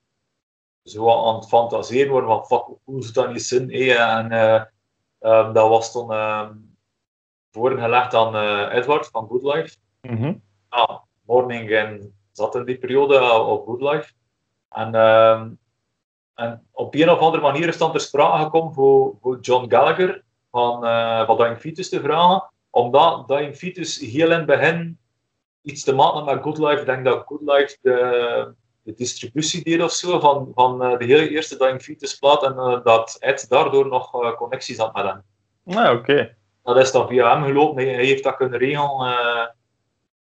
zo aan het fantaseren worden van fuck, hoe zit dat niet zin? Hey, en uh, um, dat was toen uh, voorgelegd aan uh, Edward van Good Life. Mm -hmm. ja, Morning en zat in die periode op Good Life. En, uh, en op een of andere manier is dan ter sprake gekomen voor, voor John Gallagher van, uh, van Dying Fetus te vragen, omdat Dying Fetus heel in het begin iets te maken met Good Life. Ik denk dat Good Life de, de distributie deed of zo van, van uh, de hele eerste Dying Fetus plaat en uh, dat Ed daardoor nog connecties had met hem. Ah, oké. Dat is dan via hem gelopen, hij, hij heeft dat kunnen regelen.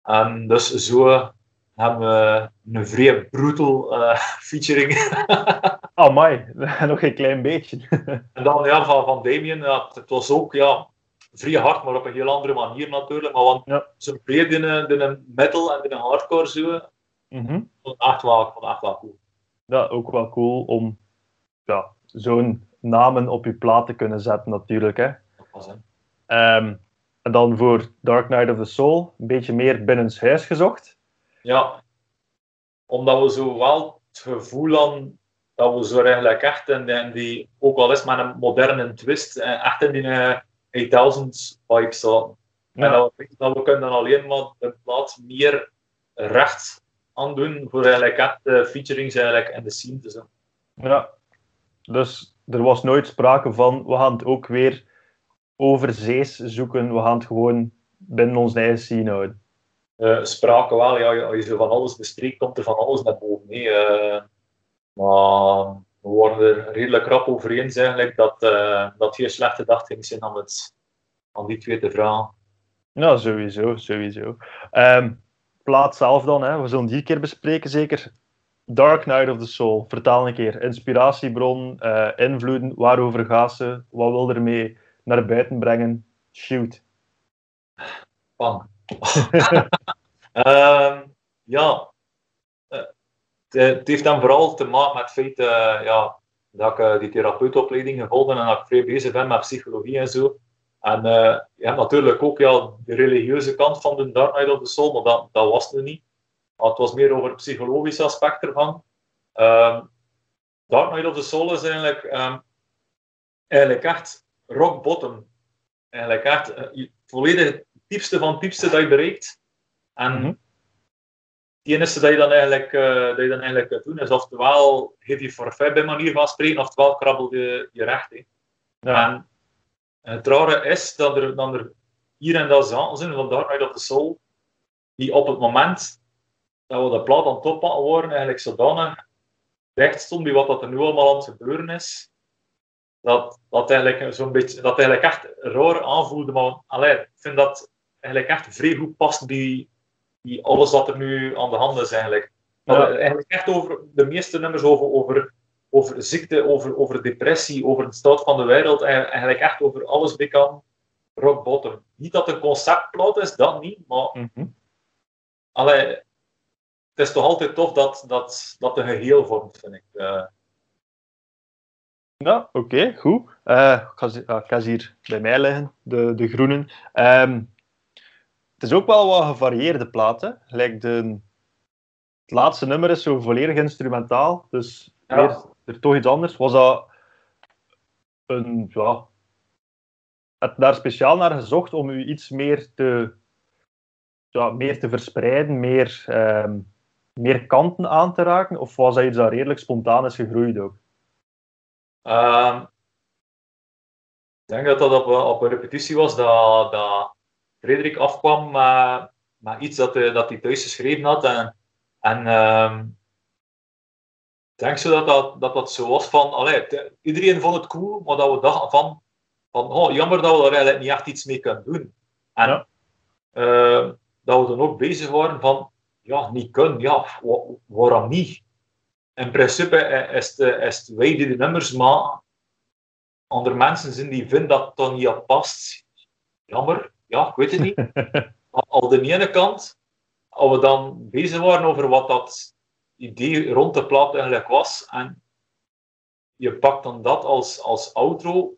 en dus zo hebben we een vrij brutal featuring. oh my, nog geen klein beetje. en dan ja, van, van Damien, ja, het was ook ja, vrij hard, maar op een heel andere manier natuurlijk. Maar want ja. ze meer in een metal en in een hardcore zo. Mm -hmm. vond echt wel, vond echt wel cool. Ja, ook wel cool om ja, zo'n namen op je plaat te kunnen zetten natuurlijk. Hè. Was, hè. Um, en dan voor Dark Knight of the Soul, een beetje meer binnenshuis gezocht. Ja. omdat we zo wel het gevoel hadden dat we zo eigenlijk echt in, in die, ook al is met een moderne twist, eh, echt in die uh, 8000s vibe zaten. Ja. En dat we, dat we kunnen alleen maar de plaats meer recht aan doen voor eigenlijk echt de featurings eigenlijk in de scene te zijn. Ja. Dus er was nooit sprake van, we gaan het ook weer overzees zoeken, we gaan het gewoon binnen ons eigen scene houden. Uh, sprake wel, ja, als je zo van alles bespreekt, komt er van alles naar boven. Uh, maar we worden er redelijk rap over eens eigenlijk dat, uh, dat geen slechte dag ging zijn aan, het, aan die twee te vragen. Ja, sowieso, sowieso. Um, plaat zelf dan, hè. we zullen die keer bespreken zeker. Dark Knight of the Soul, vertaal een keer. Inspiratiebron, uh, invloeden, waarover gaat ze? Wat wil ermee naar buiten brengen? Shoot. Bang. Um, ja, uh, het heeft dan vooral te maken met het feit uh, ja, dat ik die therapeutopleiding gevolgd en dat ik vrij bezig ben met psychologie en zo. En uh, je hebt natuurlijk ook ja, de religieuze kant van de Dark Knight of the Soul, maar dat, dat was het niet. Het was meer over het psychologische aspect ervan. Um, Dark Knight of the Soul is eigenlijk, um, eigenlijk echt rock bottom. Eigenlijk echt volledig diepste van het diepste dat je bereikt. En mm -hmm. het enige dat je dan eigenlijk, uh, dat je dan eigenlijk kunt doen is oftewel geef je forfait bij manier van spreken, oftewel krabbel je, je recht. Hè. Ja. En, het rare is dat er, dat er hier en daar zaken zijn van Dark of the Soul, die op het moment dat we de plaat aan het oppakken worden, eigenlijk zodanig recht stond bij wat dat er nu allemaal aan het gebeuren is, dat dat eigenlijk zo'n beetje, dat eigenlijk echt raar aanvoelde, maar allee, ik vind dat eigenlijk echt vrij goed past bij, bij alles wat er nu aan de hand is eigenlijk. Ja. Eigenlijk echt over de meeste nummers over, over over ziekte, over, over depressie, over de staat van de wereld, eigenlijk echt over alles kan rock bottom. Niet dat het een conceptplaat is, dat niet, maar mm -hmm. allee, het is toch altijd tof dat, dat, dat een geheel vormt, vind ik. Uh, ja, oké, okay, goed. Uh, ik, ga, ik ga ze hier bij mij liggen, de, de groenen. Um, het is ook wel wat gevarieerde platen. Like de, het laatste nummer is zo volledig instrumentaal, dus ja. weer er toch iets anders. Was dat een, ja, je daar speciaal naar gezocht om u iets meer te, ja, meer te verspreiden, meer, um, meer kanten aan te raken? Of was dat iets dat redelijk spontaan is gegroeid ook? Um, ik denk dat dat op, op een repetitie was dat, dat Frederik afkwam met, met iets dat, hij, dat hij thuis geschreven had. En, en ik denk zo dat dat, dat dat zo was van, allee, iedereen vond het cool, maar dat we dachten van, van oh, jammer dat we er eigenlijk niet echt iets mee kunnen doen. En ja. uh, dat we dan ook bezig waren van, ja, niet kunnen, ja, waarom niet? In principe is het, is het wij die de nummers maken, andere mensen zijn die vinden dat het dan niet past. Jammer, ja, ik weet het niet. Al de ene kant, als we dan bezig waren over wat dat idee rond de plaat eigenlijk was. En je pakt dan dat als, als outro.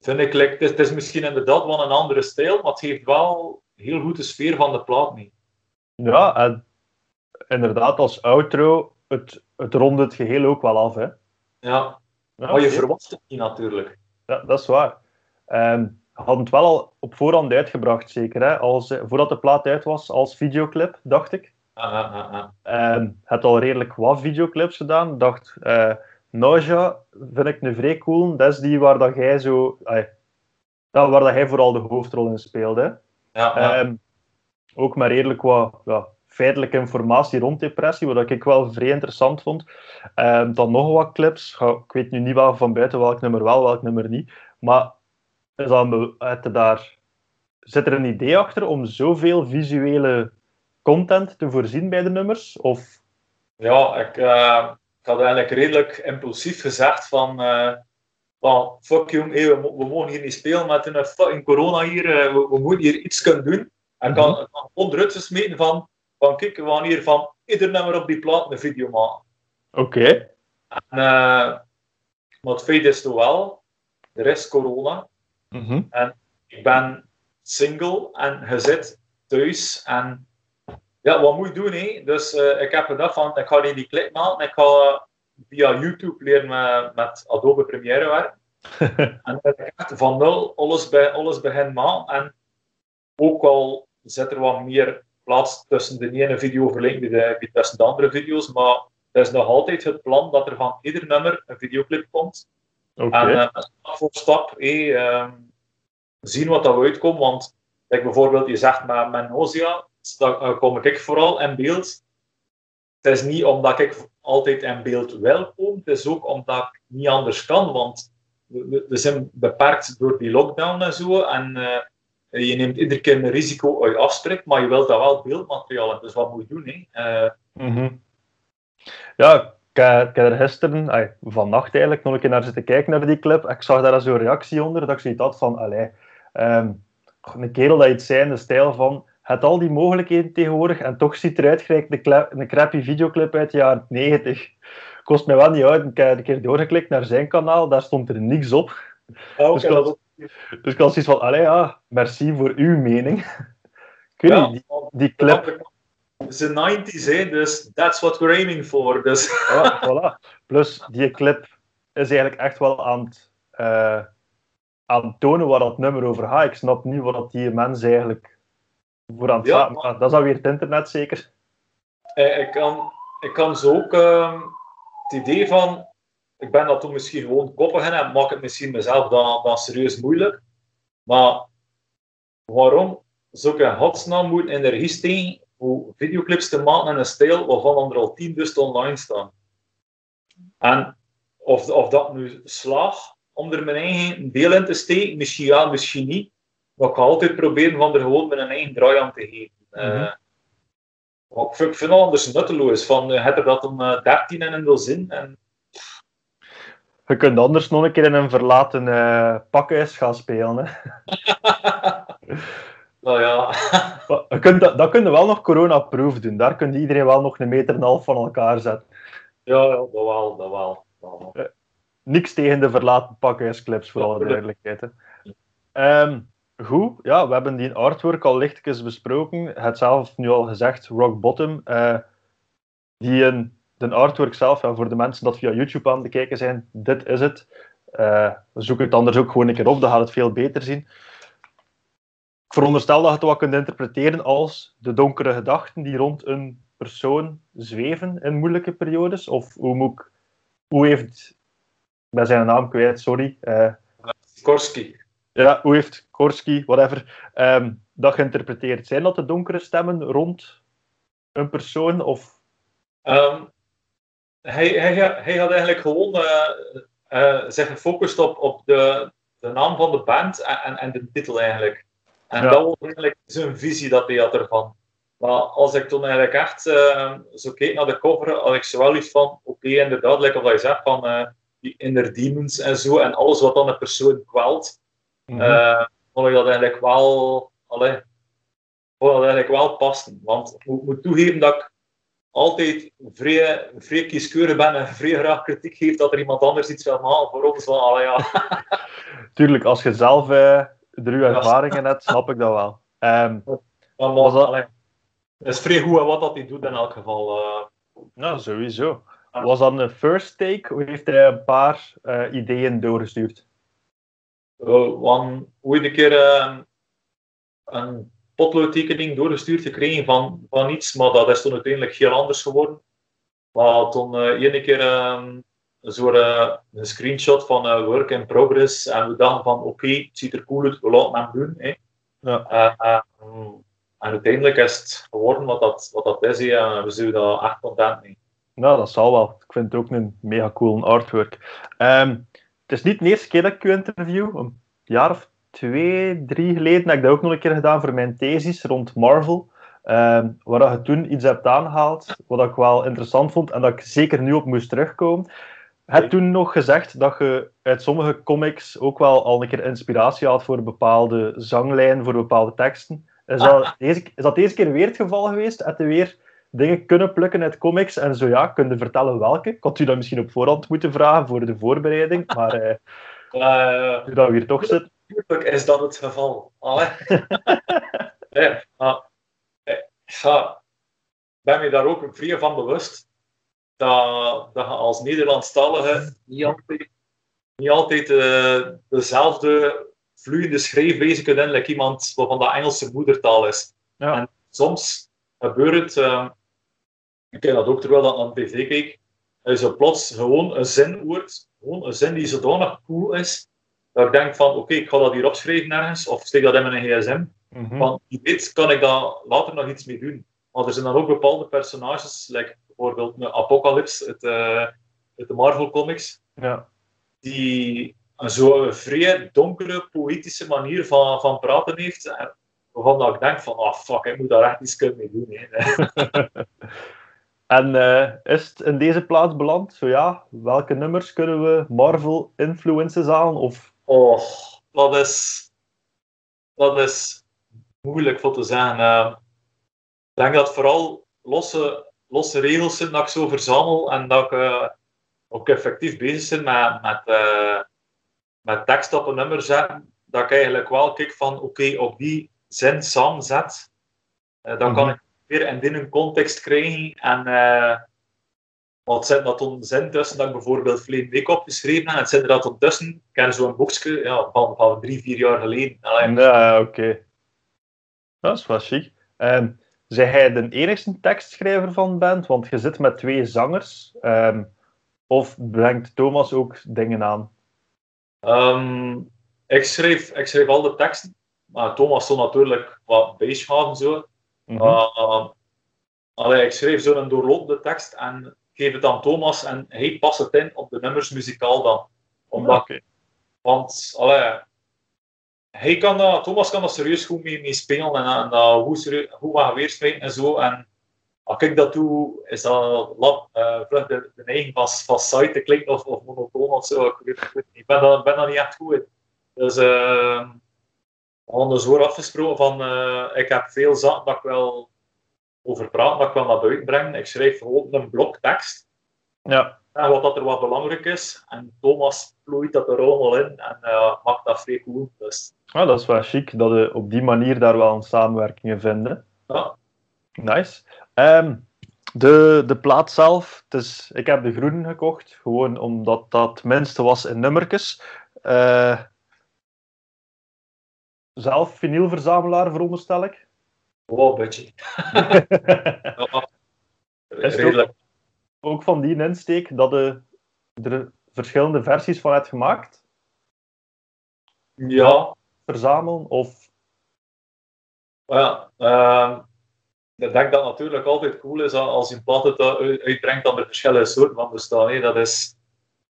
Vind ik, like, het, is, het is misschien inderdaad wel een andere stijl, maar het geeft wel heel goed de sfeer van de plaat mee. Ja, en inderdaad, als outro, het, het rondt het geheel ook wel af. Hè? Ja, ja maar je verwacht het niet natuurlijk. Ja, dat is waar. Um, hadden het wel al op voorhand uitgebracht, zeker. Hè? Als, voordat de plaat uit was, als videoclip, dacht ik. Uh, uh, uh. Uh, heb al redelijk wat videoclips gedaan. Ik dacht, uh, Nausea vind ik een vrij cool. Dat is die waar dat jij zo... Uh, waar dat hij vooral de hoofdrol in speelde. Ja. Um, ook met redelijk wat ja, feitelijke informatie rond depressie, wat ik wel vrij interessant vond. Um, dan nog wat clips. Ik weet nu niet wel van buiten welk nummer wel, welk nummer niet. Maar is dan, daar, zit er een idee achter om zoveel visuele content te voorzien bij de nummers? Of? Ja, ik, uh, ik had eigenlijk redelijk impulsief gezegd van, uh, van fuck jong, hey, we, we, mogen hier niet spelen met een fucking corona hier, uh, we, we, moeten hier iets kunnen doen. En ik kan, mm -hmm. kan gewoon eruit smeten van, van kijk, we gaan hier van ieder nummer op die plaat een video maken. Oké. Okay. maar het feit is toch wel, er is corona. Mm -hmm. En ik ben single en je zit thuis en ja, wat moet je doen? Hè? Dus uh, ik heb gedacht van, ik ga die, die clip maken. Ik ga via YouTube leren met, met Adobe Premiere werken. en dan echt van nul alles, bij, alles begin maken. En ook al zit er wat meer plaats tussen de ene video verlengd bij tussen de andere video's. Maar het is nog altijd het plan dat er van ieder nummer een videoclip komt. Okay. En stap voor stap hey, zien wat dat uitkomt. Want like bijvoorbeeld, je zegt met, met Nozia, dan uh, kom ik vooral in beeld. Het is niet omdat ik altijd in beeld wil komen, het is ook omdat ik niet anders kan. Want we, we zijn beperkt door die lockdown en zo. En uh, je neemt iedere keer een risico uit je afspreekt, maar je wilt dat wel beeldmateriaal hebben. Dus wat moet je doen? Hè? Uh, mm -hmm. Ja, ik, ik heb er gisteren, ay, vannacht eigenlijk, nog een keer naar zitten kijken naar die clip. Ik zag daar zo'n reactie onder, dat ik zoiets had van, allee, um, een kerel dat iets zei in de stijl van, het al die mogelijkheden tegenwoordig en toch ziet eruit gelijk een, een crappy videoclip uit de jaren 90. Kost mij wel niet uit. Ik heb een keer doorgeklikt naar zijn kanaal, daar stond er niks op. Ah, okay, dus, ik was, dus ik was iets van, allee ja, merci voor uw mening. Ik weet ja, niet, die, die clip... De 90s, hè, dus that's what we're aiming for. Dus. Voilà. Plus, die clip is eigenlijk echt wel aan het, uh, aan het tonen waar dat nummer over gaat. Ik snap niet wat die mens eigenlijk voor aan het ja, dat is alweer het internet zeker. Eh, ik kan, ik kan zo ook uh, het idee van, ik ben dat toen misschien gewoon koppig in en maak het misschien mezelf dan, dan serieus moeilijk. Maar waarom zou ik in godsnaam moeten in de regie hoe videoclips te maken in een stijl waarvan er al tien dus online staan? En of, of dat nu slaag om er mijn eigen deel in te steken, misschien ja, misschien niet. Maar ik ga altijd proberen van er gewoon mijn eigen draai aan te geven. Mm -hmm. uh, ik, vind, ik vind het anders nutteloos. Van, uh, heb er dat om uh, 13 en een zin. En... Je kunt anders nog een keer in een verlaten uh, pakhuis gaan spelen. Hè. nou ja. kunt dat, dat kun je wel nog corona-proof doen. Daar kun je iedereen wel nog een meter en een half van elkaar zetten. Ja, ja dat wel. Dat wel. Dat wel. niks tegen de verlaten pakhuisclips, voor alle duidelijkheid. Um, Goed, ja, we hebben die artwork al lichtjes besproken. Het zelf nu al gezegd, Rock Bottom. Uh, die een, de artwork zelf, ja, voor de mensen dat via YouTube aan het kijken zijn, dit is het. Uh, we zoeken het anders ook gewoon een keer op, dan gaat het veel beter zien. Veronderstel dat je het wat kunt interpreteren als de donkere gedachten die rond een persoon zweven in moeilijke periodes. Of hoe moet ik, hoe heeft, ik ben zijn naam kwijt, sorry. Uh, Korski ja, hoe heeft Korski, whatever, um, dat geïnterpreteerd? Zijn dat de donkere stemmen rond een persoon? Of... Um, hij, hij, hij had eigenlijk gewoon uh, uh, zich gefocust op, op de, de naam van de band en, en de titel eigenlijk. En ja. dat was eigenlijk zijn visie dat hij had ervan. Maar als ik toen eigenlijk echt uh, zo keek naar de cover, had ik zowel iets van, oké, okay, inderdaad, lekker wat je zegt, van die inner demons en zo, en alles wat dan een persoon kwelt. Mm -hmm. uh, vond ik dat eigenlijk wel, allee, vond dat eigenlijk wel passen. Want ik moet, toegeven dat ik altijd vrij, vrij kieskeurig ben en vrij graag kritiek geef dat er iemand anders iets wil maken voor ons. Van, allee, ja. Tuurlijk, als je zelf er uw ervaringen hebt, snap ik dat wel. Um, maar, was dat... Allee, het is vrij goed wat dat hij doet in elk geval. Uh... Nou, sowieso. Was dat een first take of heeft hij een paar uh, ideeën doorgestuurd? Uh, ooit een keer uh, een potloodtekening doorgestuurd gekregen van, van iets, maar dat is toen uiteindelijk heel anders geworden. Maar toen uh, één keer zo'n uh, een screenshot van uh, work in progress en we dachten van oké, okay, het ziet er cool uit, we laten hem doen. Hè. Ja. Uh, en uiteindelijk is het geworden wat dat, wat dat is hè, en we zijn daar echt content mee. Nou, dat zal wel. Ik vind het ook een mega cool artwork. Um, het is niet de eerste keer dat ik u interview. Een jaar of twee, drie geleden heb ik dat ook nog een keer gedaan voor mijn thesis rond Marvel. Uh, waar je toen iets hebt aangehaald, wat ik wel interessant vond en dat ik zeker nu op moest terugkomen. Je hebt toen nog gezegd dat je uit sommige comics ook wel al een keer inspiratie had voor een bepaalde zanglijn, voor bepaalde teksten. Is dat, deze, is dat deze keer weer het geval geweest? Heb je weer dingen kunnen plukken uit comics? En zo ja, kun je vertellen welke? Ik had u dat misschien op voorhand moeten vragen voor de voorbereiding, maar uh, nu dat we hier toch zitten. Natuurlijk is dat het geval. ja, maar, ja, ben me daar ook vrij van bewust dat, dat je als Nederlandstalige niet altijd, niet altijd uh, dezelfde vloeiende schrijfwijze kunt like iemand waarvan dat Engelse moedertaal is. Ja. En soms gebeurt het, uh, ik ken dat ook terwijl dat aan tv keek, is er plots gewoon een zin hoort, gewoon een zin die zodanig cool is, dat ik denk van, oké, ik ga dat hier opschrijven ergens, of steek dat in mijn gsm. Mhm. Want wie weet kan ik daar later nog iets mee doen. Maar er zijn dan ook bepaalde personages, like bijvoorbeeld een Apocalypse uit, uh, uit de Marvel Comics, Ja. die een zo vrij donkere, poëtische manier van, van praten heeft. En waarvan dat ik denk van, ah fuck, ik moet daar echt iets mee doen. Hè. En eh, is het in deze plaats beland? Zo ja, welke nummers kunnen we Marvel influences aan? Of... Oh, dat is, dat is moeilijk voor te zeggen. Uh, ik denk dat vooral losse, losse regels zijn dat ik zo verzamel en dat ik uh, ook effectief bezig ben met, met, uh, met tekst op een nummer zetten. Dat ik eigenlijk wel kijk van oké, okay, op die zin samenzet, dan mm -hmm. kan ik weer in dit een context krijgen. En wat zit dat dan zin tussen dat ik bijvoorbeeld verleden week opgeschreven heb. En het zit er dat ondertussen, ik ken zo'n boekje ja, van, van drie, vier jaar geleden. Allee. Ja, oké. Okay. Dat is wel chic. Um, zij hij de enigste tekstschrijver van de band? Want je zit met twee zangers. Um, of brengt Thomas ook dingen aan? Um, ik, schreef, ik schreef al de teksten. Maar Thomas stond natuurlijk wat bijschaven zo. Mm -hmm. uh, allee, ik schreef zo'n doorlopende tekst en geef het aan Thomas en hij past het in op de nummers muzikaal dan. Omdat, okay. Want allee, hij kan dat, Thomas kan dat serieus goed mee, mee spelen en, en uh, goed, serieus, goed wat weerspelen en zo. En als ik dat doe, is dat lab, uh, vlug de, de neiging van, van site klinkt of, of monotoon of zo. Ik, weet, ik, weet niet. ik ben daar ben niet echt goed in. Dus uh, we hadden afgesproken van, uh, ik heb veel zaken dat ik wel over praat, dat ik wel naar buiten breng. Ik schrijf gewoon een blok tekst. Ja. En wat dat er wat belangrijk is. En Thomas vloeit dat er allemaal in en uh, maakt dat vrij cool. Dus. Ah, dat is wel chic, dat we op die manier daar wel een samenwerkingen vinden. Ja. Nice. Um, de, de plaat zelf, dus ik heb de groene gekocht, gewoon omdat dat het minste was in nummertjes. Uh, zelf vinylverzamelaar, veronderstel ik? Oh, een beetje. ja, redelijk. Ook, ook van die insteek dat er verschillende versies van hebt gemaakt? Ja. Verzamelen of? Ja, uh, ik denk dat het natuurlijk altijd cool is als je een plaat het uitbrengt dat er verschillende soorten van bestaan. Hè. Dat is,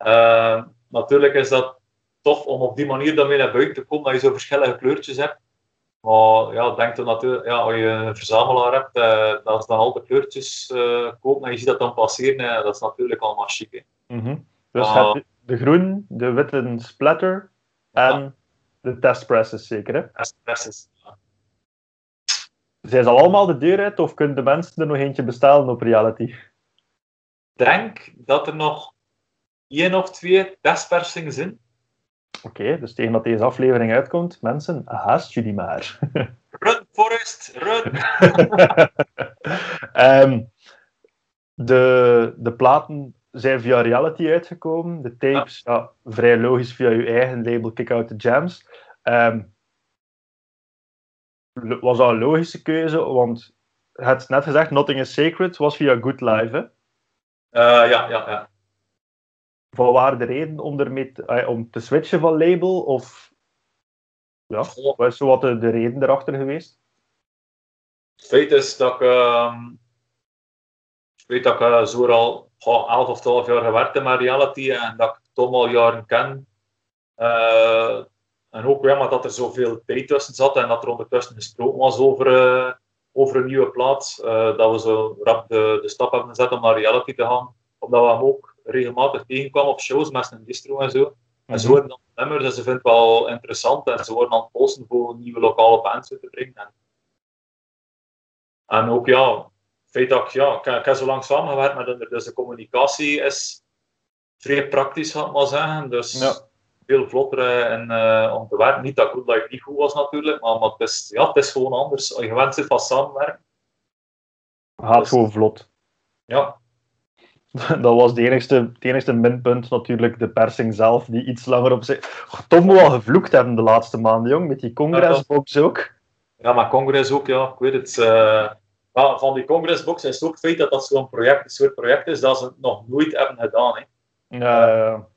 uh, natuurlijk is dat tof om op die manier dan weer naar buiten te komen, dat je zo verschillende kleurtjes hebt. Maar ja, denk dan natuurlijk, ja, als je een verzamelaar hebt, uh, dat is dan al de kleurtjes uh, kopen en je ziet dat dan passeren, uh, dat is natuurlijk allemaal chic. Hè. Mm -hmm. Dus uh, heb de groen, de witte splatter en ja. de testpresses zeker, hè? Testpresses, ja. Zijn ze al allemaal de deur uit of kunnen de mensen er nog eentje bestellen op reality? Ik denk dat er nog één of twee testpersingen zijn. Oké, okay, dus tegen dat deze aflevering uitkomt, mensen, haast jullie maar. Run, Forrest, run! um, de, de platen zijn via reality uitgekomen. De tapes, ja. ja vrij logisch via je eigen label Kick Out The Jams. Um, was dat een logische keuze? Want je had net gezegd, Nothing is Sacred was via Good Live, hè? Uh, ja, ja, ja. Wat waren de reden om, ermee te, om te switchen van label? Of ja, wat is zo wat de, de reden erachter geweest? Het feit is dat ik, uh, ik weet dat ik uh, zo al oh, 11 of 12 jaar gewerkt met reality en dat ik Tom al jaren ken. Uh, en ook ja, maar dat er zoveel tijd tussen zat en dat er ondertussen gesproken was over, uh, over een nieuwe plaats. Uh, dat we zo rap de, de stap hebben gezet om naar reality te gaan. Omdat we hem ook regelmatig tegenkwamen op shows met een distro en zo. Mm -hmm. En zo worden dan nummers en ze vinden het wel interessant. En ze worden dan posten voor nieuwe lokale bands te brengen. En, en ook ja, het feit dat ik, ja, ik, ik heb zo lang samengewerkt met hen, dus de communicatie is vrij praktisch, ga ik maar zeggen. Dus, ja veel vlotter en, uh, om te werken. Niet dat Good Life niet goed was natuurlijk, maar, maar het, is, ja, het is gewoon anders. Als je gewend zit van samenwerken. Gaat Dus- gewoon vlot. Ja, Dat was het enigste, het enigste minpunt natuurlijk, de persing zelf, die iets langer op zich... Tom moet wel gevloekt hebben de laatste maanden, jong, met die congresbox ook. ja maar Congress ook, ja, ik weet het. eh, maar van die Congressbox is het ook het feit dat dat zo'n project, soort project is dat ze het nog nooit hebben gedaan. Hè. Ja,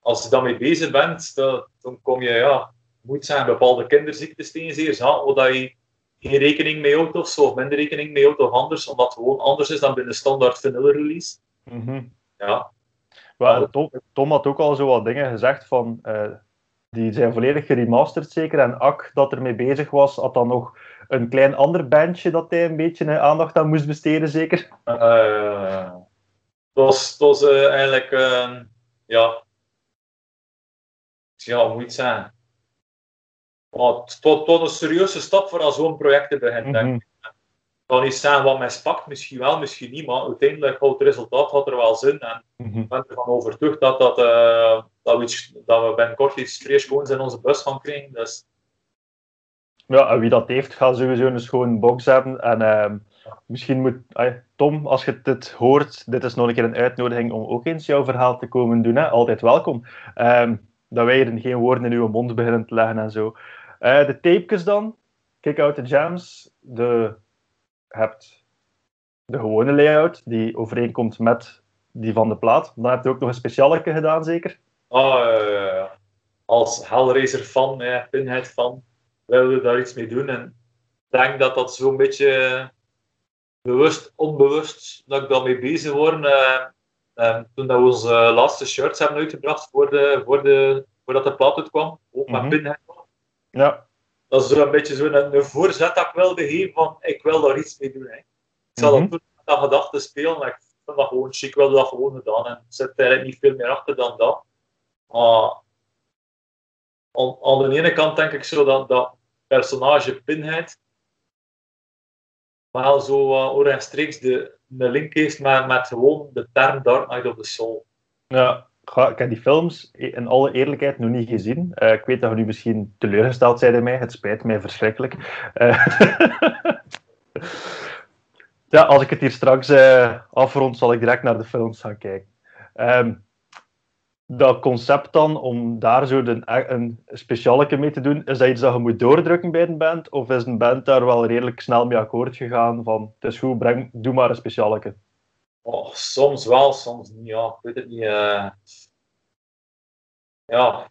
Als je daarmee bezig bent, dan, dan kom je, ja, moet zijn bepaalde kinderziektes tegen zeer, ja, waar je geen rekening mee houdt of zo, of minder rekening mee houdt of anders, omdat het gewoon anders is dan binnen standaard vanilla release. mhm. Ja, Tom had ook al zo wat dingen gezegd van... eh, die zijn volledig geremasterd zeker. En Ak, dat ermee bezig was, had dan nog een klein ander bandje dat hij een beetje eh, aandacht aan moest besteden, zeker. Het was, het was eh, eigenlijk, eh, ja, ja, moet het zeggen? Maar het, het, het was een serieuze stap voor als zo'n project te beginnen. denk ik. Mhm. Kan niet zeggen wat mij spakt, misschien wel, misschien niet, maar uiteindelijk houdt het resultaat had er wel zin. En Mhm. ik ben ervan overtuigd dat, dat, dat, we, dat we binnenkort iets freeschoons in onze bus gaan krijgen. Dus Ja, en wie dat heeft, gaat sowieso een schoon box hebben. En ehm, misschien moet... Tom, als je dit hoort, dit is nog een keer een uitnodiging om ook eens jouw verhaal te komen doen. Hè? Altijd welkom. Ehm, dat wij hier geen woorden in uw mond beginnen te leggen en zo. Eh, de tapejes dan. Kick out the jams. De, hebt de gewone layout, die overeenkomt met die van de plaat. Dan heb je ook nog een specialeke gedaan, zeker? ah, eh, als Hellraiser-fan, ja, Pinhead-fan, willen we daar iets mee doen. En ik denk dat dat zo'n beetje bewust, onbewust, dat ik daarmee bezig word. eh, eh, toen dat we onze laatste shirts hebben uitgebracht voor de, voor de, voordat de plaat uitkwam, ook met Mhm. Pinhead. Ja. Dat is zo'n beetje zo'n een, een voorzet dat ik wilde geven van ik wil daar iets mee doen. Hè. Ik zal Mhm. dat toen met dat gedachte spelen, maar ik vind dat gewoon chic, ik wilde dat gewoon gedaan en er zit eigenlijk niet veel meer achter dan dat. Maar aan, aan de ene kant denk ik zo dat dat personage Pinhead wel zo uh, rechtstreeks de, de link heeft met, gewoon de term Dark Knight of the Soul. Ja, ik heb die films in alle eerlijkheid nog niet gezien. Eh, ik weet dat nu misschien teleurgesteld bent in mij. Het spijt mij verschrikkelijk. Eh, ja, als ik het hier straks eh, afrond, zal ik direct naar de films gaan kijken. Ehm, dat concept dan, om daar zo de, een specialeke mee te doen, is dat iets dat je moet doordrukken bij een band? Of is een band daar wel redelijk snel mee akkoord gegaan van, het is goed, breng, doe maar een specialeke? Oh, soms wel, soms niet. Ja, ik weet het niet. eh. ja.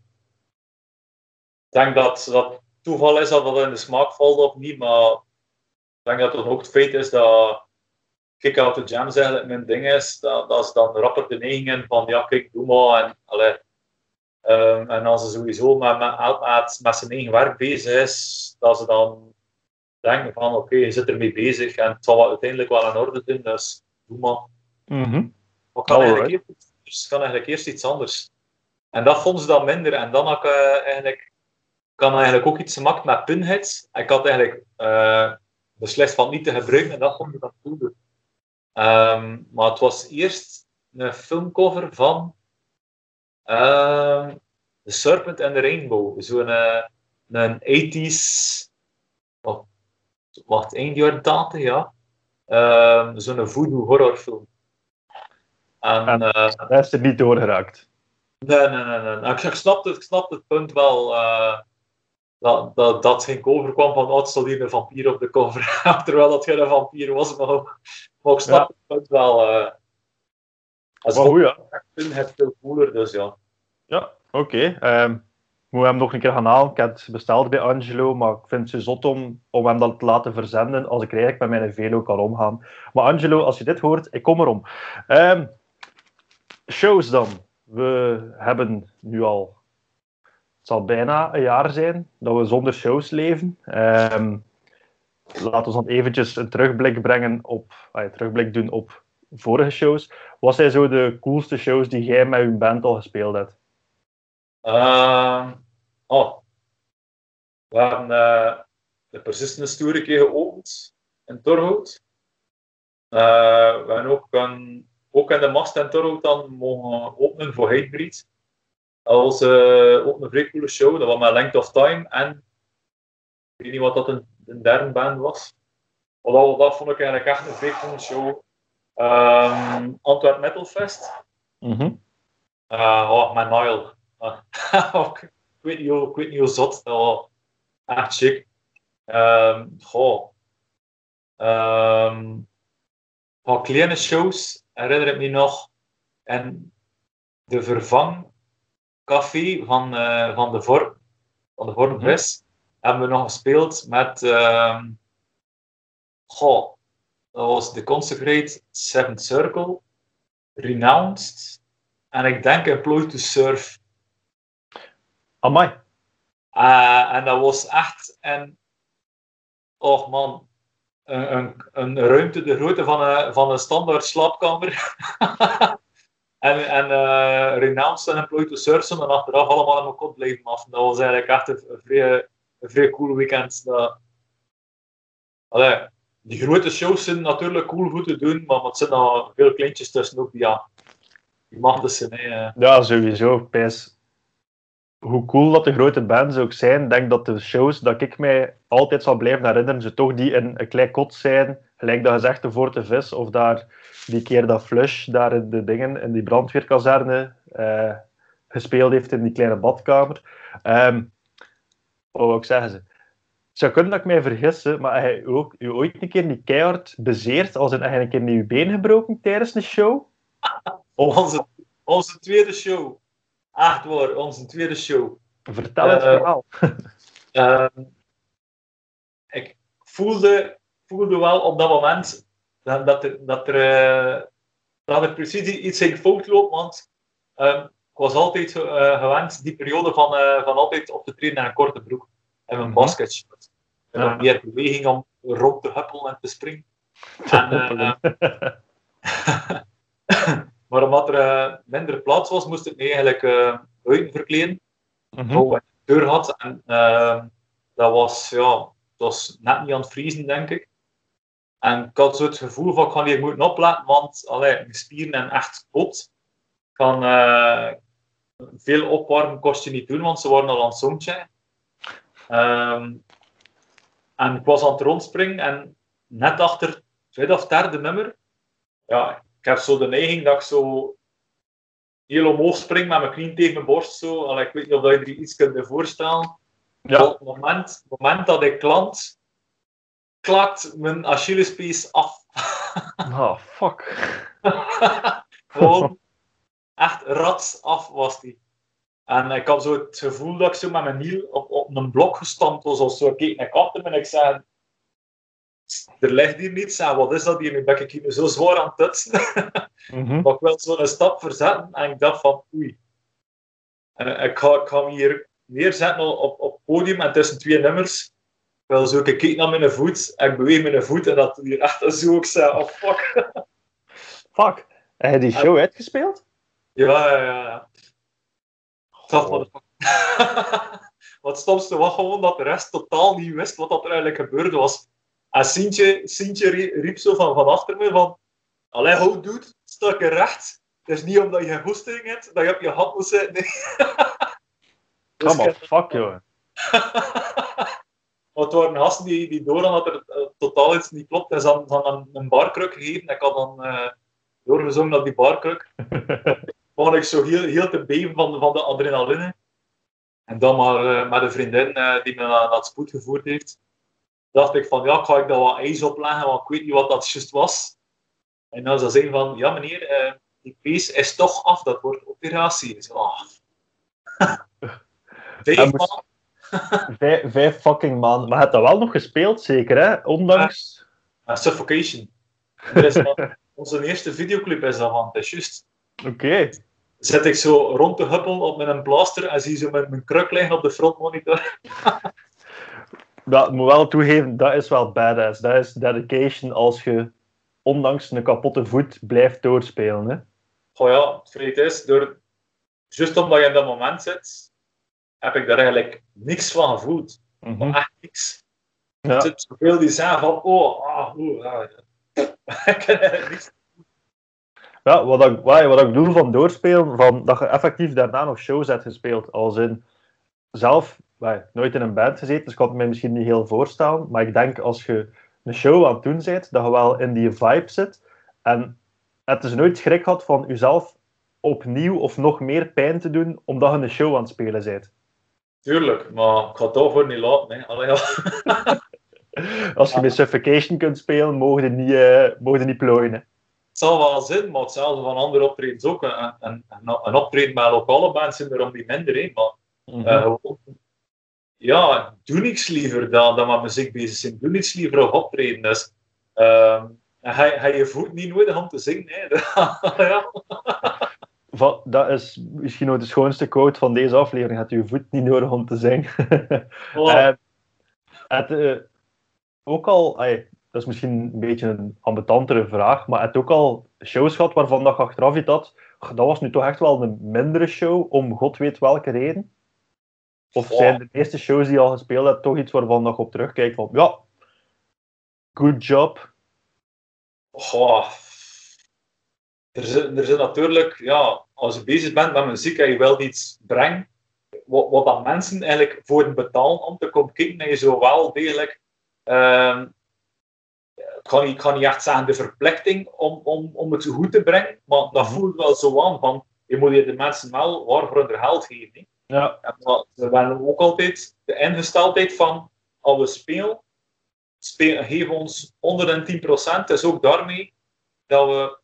Ik denk dat dat toeval is dat dat in de smaak valt of niet, maar ik denk dat het ook het feit is dat Kick Out the Jams eigenlijk mijn ding is. Dat, dat is dan rapper de neigingen van ja, kijk, doe maar. En, allee, ehm, en als ze sowieso met, met, met, met zijn eigen werk bezig is, dat ze dan denken van oké, je zit ermee bezig en het zal uiteindelijk wel in orde doen, dus doe maar. Mhm. Maar ik kan eigenlijk, eerst, iets anders. Ik kan eigenlijk eerst iets anders. En dat vond ze dan minder. En dan had ik eh, eigenlijk, had eigenlijk ook iets gemaakt met pinheads. Ik had eigenlijk eh, beslist van niet te gebruiken en dat vond ik dan cool. Ehm, maar het was eerst een filmcover van ehm, The Serpent and the Rainbow. Zo'n eh, een 80s, wat, wat eind jaren 80, ja. Ehm, Zo'n voodoo horrorfilm. En, En- eh, Dat is er niet doorgeraakt. nee, nee, nee, nee. Ik, ik, snapte, het- ik snapte het punt wel. eh, dat, dat, dat geen cover kwam van, oh, het stond hier een vampier op de cover. Terwijl dat geen vampier was, maar, maar ik snap Ja. het wel. eh als Maar goed, ja. het veel cooler, dus ja. Ja, oké. Ehm, ik moet hem nog een keer gaan halen. Ik heb het besteld bij Angelo, maar ik vind het zo zot om, om hem dat te laten verzenden als ik eigenlijk met mijn velo kan omgaan. Maar Angelo, als je dit hoort, ik kom erom. Ehm, shows dan. We hebben nu al... Het zal bijna een jaar zijn dat we zonder shows leven. Ehm laten we dan eventjes een terugblik brengen op... een terugblik doen op vorige shows. Wat zijn zo de coolste shows die jij met je band al gespeeld hebt? Ehm, oh. We hebben eh, de Persistence Tour een keer geopend in Torhout. Eh, we hebben ook, een, ook in de Mast in Torhout dan mogen openen voor Hatebreed. Dat was eh, ook een vrij coole show. Dat was met Length of Time en ik weet niet wat dat een, een derde band was. Maar dat, dat vond ik eigenlijk echt een vrij show. Ehm Antwerp Metal Fest. Mhm. Eh, oh, met Nile. Uh, ik, weet niet hoe, ik weet niet hoe zot. Oh, echt chic. Ehm goh. Ehm, kleine shows herinner ik me nog. En de vervangcafé van, eh, van de Vorm, van de Vormvis, hebben we nog gespeeld met. ehm goh, dat was de Consecrate Seventh Circle, Renounced. En ik denk Employed to Surf. Amai. Eh, en dat was echt een. Och man. Een, een, een ruimte de grootte van een, van een standaard slaapkamer. en en uh, Renounced en Employed to Surf en achteraf allemaal in mijn kop blijven af. Dat was eigenlijk echt een, een vrij, een cool weekend. Dat... Allee, die grote shows zijn natuurlijk cool goed te doen, maar het zijn nog veel kleintjes tussen ook die, ja, die mag dus zijn. eh. Ja, sowieso. Pijs. Hoe cool dat de grote bands ook zijn, denk dat de shows dat ik mij altijd zal blijven herinneren, ze toch die in een klein kot zijn, gelijk dat gezegd de Voorte Vis, of daar die keer dat Flush daar in de dingen, in die brandweerkazerne, eh, gespeeld heeft in die kleine badkamer. Ehm wat wou ik zeggen ze? Het zou kunnen dat ik mij vergis, hè, maar heb je ook je ooit een keer niet keihard bezeerd, als je een keer je been gebroken tijdens een show? Onze, onze tweede show. Echt waar, onze tweede show. vertel het Eh, verhaal. Ehm, ik voelde, voelde wel op dat moment dat, dat er, dat er, eh, dat er precies iets in fout loopt, want ehm, ik was altijd eh, gewend die periode van, eh, van altijd op te treden in een korte broek en een Mhm. basketshort. En dan meer beweging om rond te huppelen en te springen. En, maar omdat er minder plaats was, moest ik me eigenlijk eh buiten verkleden. Oh, een deur had. En ehm, dat was, ja, dat was net niet aan het vriezen, denk ik. En ik had zo het gevoel van, ik ga hier moeten opletten, want allee, mijn spieren zijn echt kapot. Van, eh, veel opwarmen kost je niet doen, want ze waren al aan het zoontje. Ehm, en ik was aan het rondspringen en net achter het tweede of derde nummer, ja, ik heb zo de neiging dat ik zo heel omhoog spring met mijn knie tegen mijn borst. Zo. Allee, ik weet niet of je er iets kunt voorstellen. Ja. Op het moment, het moment dat ik klant, klakt mijn Achillespees af. Oh, fuck. Gewoon echt rats af was die. En ik had zo het gevoel dat ik zo met mijn hiel op, op een blok gestampt was. Of zo. Ik keek naar achter en ik zei... Er ligt hier niets aan. Wat is dat hier? Nu ben ik hier zo zwaar aan het tutsen. Mhm. Maar ik wil zo'n stap verzetten en ik dacht van, oei. En ik ga, ik ga me hier neerzetten op, op het podium en tussen twee nummers. Ik wil zo een keer naar mijn voet en ik beweeg mijn voet en dat hier echt zo. Ik zei, oh fuck. Fuck. Heb je die show uitgespeeld? Ja, ja, ja. ja. Was Wat stomste was gewoon dat de rest totaal niet wist wat dat er eigenlijk gebeurde was. En Sintje, Sintje rie- riep zo van, van achter me van... Allee, hoe doet, sta ik er recht. Het is niet omdat je geen hoesting hebt, dat je op je hand moet zitten. Nee. Dus Come on, ik- fuck, joh. Maar het waren gasten die, die door dat er eh, totaal iets niet klopt. En ze hadden, hadden een, een barkruk gegeven. Ik had dan eh, doorgezongen op die barkruk. begon ik zo heel, heel te beven van, van de adrenaline. En dan maar eh, met een vriendin die me naar, het spoed gevoerd heeft, dacht ik van, ja, ga ik daar wat ijs opleggen, want ik weet niet wat dat juist was. En dan zei ze van, ja meneer, die pees is toch af, dat wordt operatie. Ik zei, ah. Vijf man. Vijf, vijf fucking man. Maar je hebt dat wel nog gespeeld, zeker, hè? Ondanks... Ah, Suffocation. Is dat- onze eerste videoclip is daarvan, het is juist. Oké. Zet ik zo rond te huppelen op met een blaster en zie zo met mijn kruk liggen op de frontmonitor. Dat moet wel toegeven, dat is wel badass. Dat is dedication als je ondanks een kapotte voet blijft doorspelen. Hè? Goh ja, het is, door, juist omdat je in dat moment zit, heb ik daar eigenlijk niks van gevoeld. Mhm. Echt niks. Ja. Er zit zoveel die zeggen van, oh, ah, oeh, ah, ik eigenlijk niks. Ja, wat ik, wat, wat ik bedoel van doorspelen, van dat je effectief daarna nog shows hebt gespeeld. Als in, zelf, wij, nooit in een band gezeten, dus ik kan het me misschien niet heel voorstellen. Maar ik denk als je een show aan het doen bent, dat je wel in die vibe zit. En het is nooit schrik had van jezelf opnieuw of nog meer pijn te doen, omdat je een show aan het spelen bent. Tuurlijk, maar ik ga het daarvoor niet laten. Hè. Allee, ja. Als je met Suffocation kunt spelen, mogen je niet, uh, mogen niet plooien. hè. Het zal wel zin, maar hetzelfde van andere optredens ook. Een, een, een, een optreden met lokale bands zijn er om die minder, hè. maar Mhm. eh, ja, doe niks liever dan, dan met muziek bezig zijn. Doe niks liever op optreden. Dus, ehm, hij, hij je voet niet nodig om te zingen. Hè. ja. Dat is misschien nog de schoonste quote van deze aflevering. Had je voet niet nodig om te zingen. Eh, het, eh, ook al, dat is misschien een beetje een ambetantere vraag, maar het ook al shows gehad waarvan dat je achteraf had, "Ach, dat was nu toch echt wel een mindere show, om god weet welke reden? Of zijn de meeste shows die je al gespeeld hebt toch iets waarvan dat je op terugkijkt van, ja, good job. Goh. Er zit, er zit natuurlijk, ja, als je bezig bent met muziek en je wilt iets brengen, wat, wat dat mensen eigenlijk voor betalen om te komen kijken, dat je zo wel degelijk, ehm, ik, kan niet, ik kan niet echt zeggen de verplichting om, om, om het goed te brengen, maar dat Mhm. voelt wel zo aan van, je moet je de mensen wel waarvoor hun geld geven. hè. Ja, En ze hebben ook altijd de ingesteldheid van, als we spelen, spelen geven ons 110%. Het is ook daarmee dat we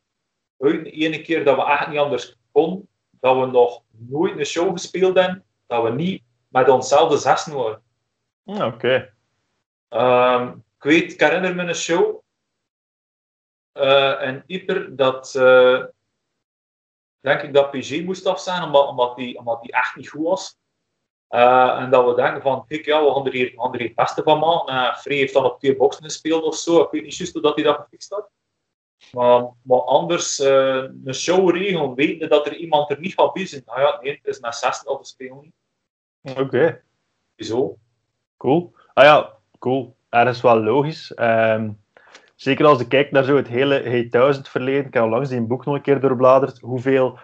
de ene keer dat we echt niet anders konden, dat we nog nooit een show gespeeld hebben, dat we niet met onszelfde zessen waren. Oké. Ehm, ik weet, ik herinner me een show eh in Yper dat eh, denk ik dat PG moest afzeggen omdat, omdat, die, omdat die echt niet goed was. Eh, en dat we denken van, kijk, ja, we gaan er hier, we gaan er hier het beste van maken. Free heeft dan op twee boxen gespeeld of zo. Ik weet niet juist hoe dat hij dat gefixt had. Maar, maar anders, eh, een show regelen, wetende dat er iemand er niet gaat bij zijn. Nou ja, nee, het is met 16 of we spelen niet. Oké. Zo. Cool. Ah ja, cool. Ergens wel logisch. Ehm, zeker als je kijkt naar zo het hele Hey 1000 verleden. Ik heb al langs die boek nog een keer doorbladerd. Hoeveel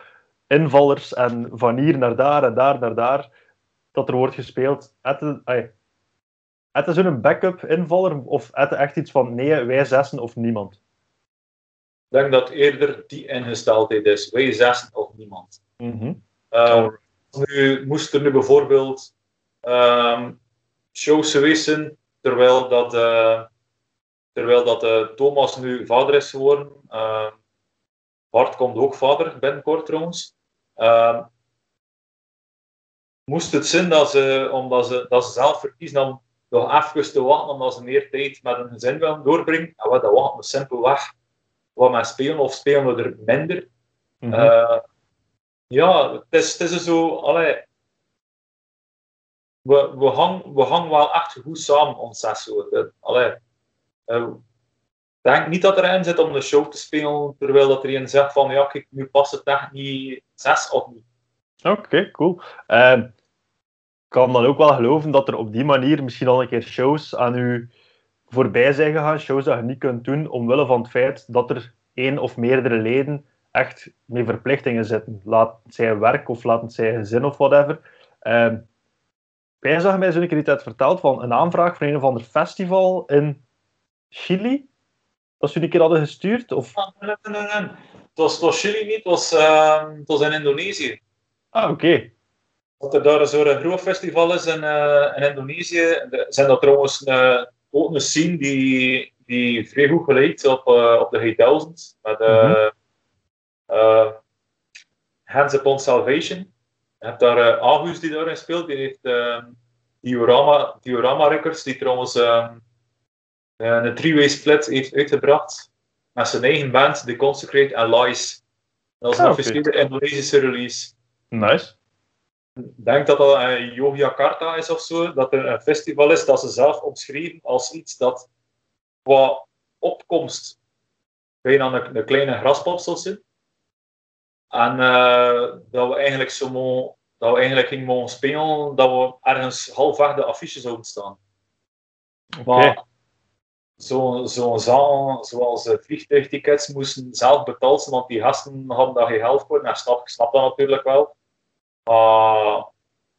invallers en van hier naar daar en daar naar daar dat er wordt gespeeld. Het is, is een backup invaller of het is echt iets van nee, wij zessen of niemand. Ik denk dat eerder die ingesteldheid is. Wij zessen of niemand. Uh, nu moest er nu bijvoorbeeld ehm, shows geweest terwijl dat, eh, terwijl dat eh, Thomas nu vader is geworden. Uh, Bart komt ook vader binnenkort trouwens. Moest het zijn dat ze, omdat ze, dat ze zelf verkiezen om nog even te wachten omdat ze meer tijd met een gezin willen doorbrengen. En wat dat wachten we simpelweg wat men spelen of spelen we er minder. Mhm. Uh, ja, het is, het is zo, allee, we, we, hangen, we hangen wel echt goed samen, ons zes zo. Allee, uh, ik denk niet dat er in zit om de show te spelen, terwijl dat er een zegt van, ja, kijk, nu past het echt niet zes of niet. Oké, okay, cool. Uh, ik kan dan ook wel geloven dat er op die manier misschien al een keer shows aan u voorbij zijn gegaan, shows dat je niet kunt doen, omwille van het feit dat er één of meerdere leden echt met verplichtingen zitten. Laat het zijn werk of laat het zijn gezin of whatever. Uh, Pijs zag mij zo'n keer iets verteld van een aanvraag voor een of ander festival in Chili. Dat ze een keer hadden gestuurd? Of... Ah, nee, nee, nee. Het, was, het was Chili niet, het was, uh, het was in Indonesië. Ah, oké. Okay. Dat er daar zo'n groot festival is in, uh, in Indonesië. De, zijn dat trouwens uh, ook een scene die, die vrij goed geleid op, uh, op de G1000. Met mm -hmm. Hands Upon Salvation. Je hebt daar uh, Agus die daarin speelt. Die heeft uh, Diorama, Diorama Records, die trouwens um, een three-way split heeft uitgebracht. Met zijn eigen band, The Consecrate en Lies. Dat is een Ah, officiële. Indonesische release. Nice. Ik denk dat dat uh, Yogyakarta is of zo. Dat er een festival is dat ze zelf omschreven als iets dat qua opkomst bijna een, een kleine graspop zal zijn. En uh, dat we eigenlijk zo mo, dat we eigenlijk gingen mogen spelen, dat we ergens halfweg de affiches zouden staan. Okay. Maar zo'n zo zaal zoals vliegtuigtickets moesten zelf betaald zijn, want die gasten hadden daar geen geld voor. Nou, snap, ik snap dat natuurlijk wel. Uh,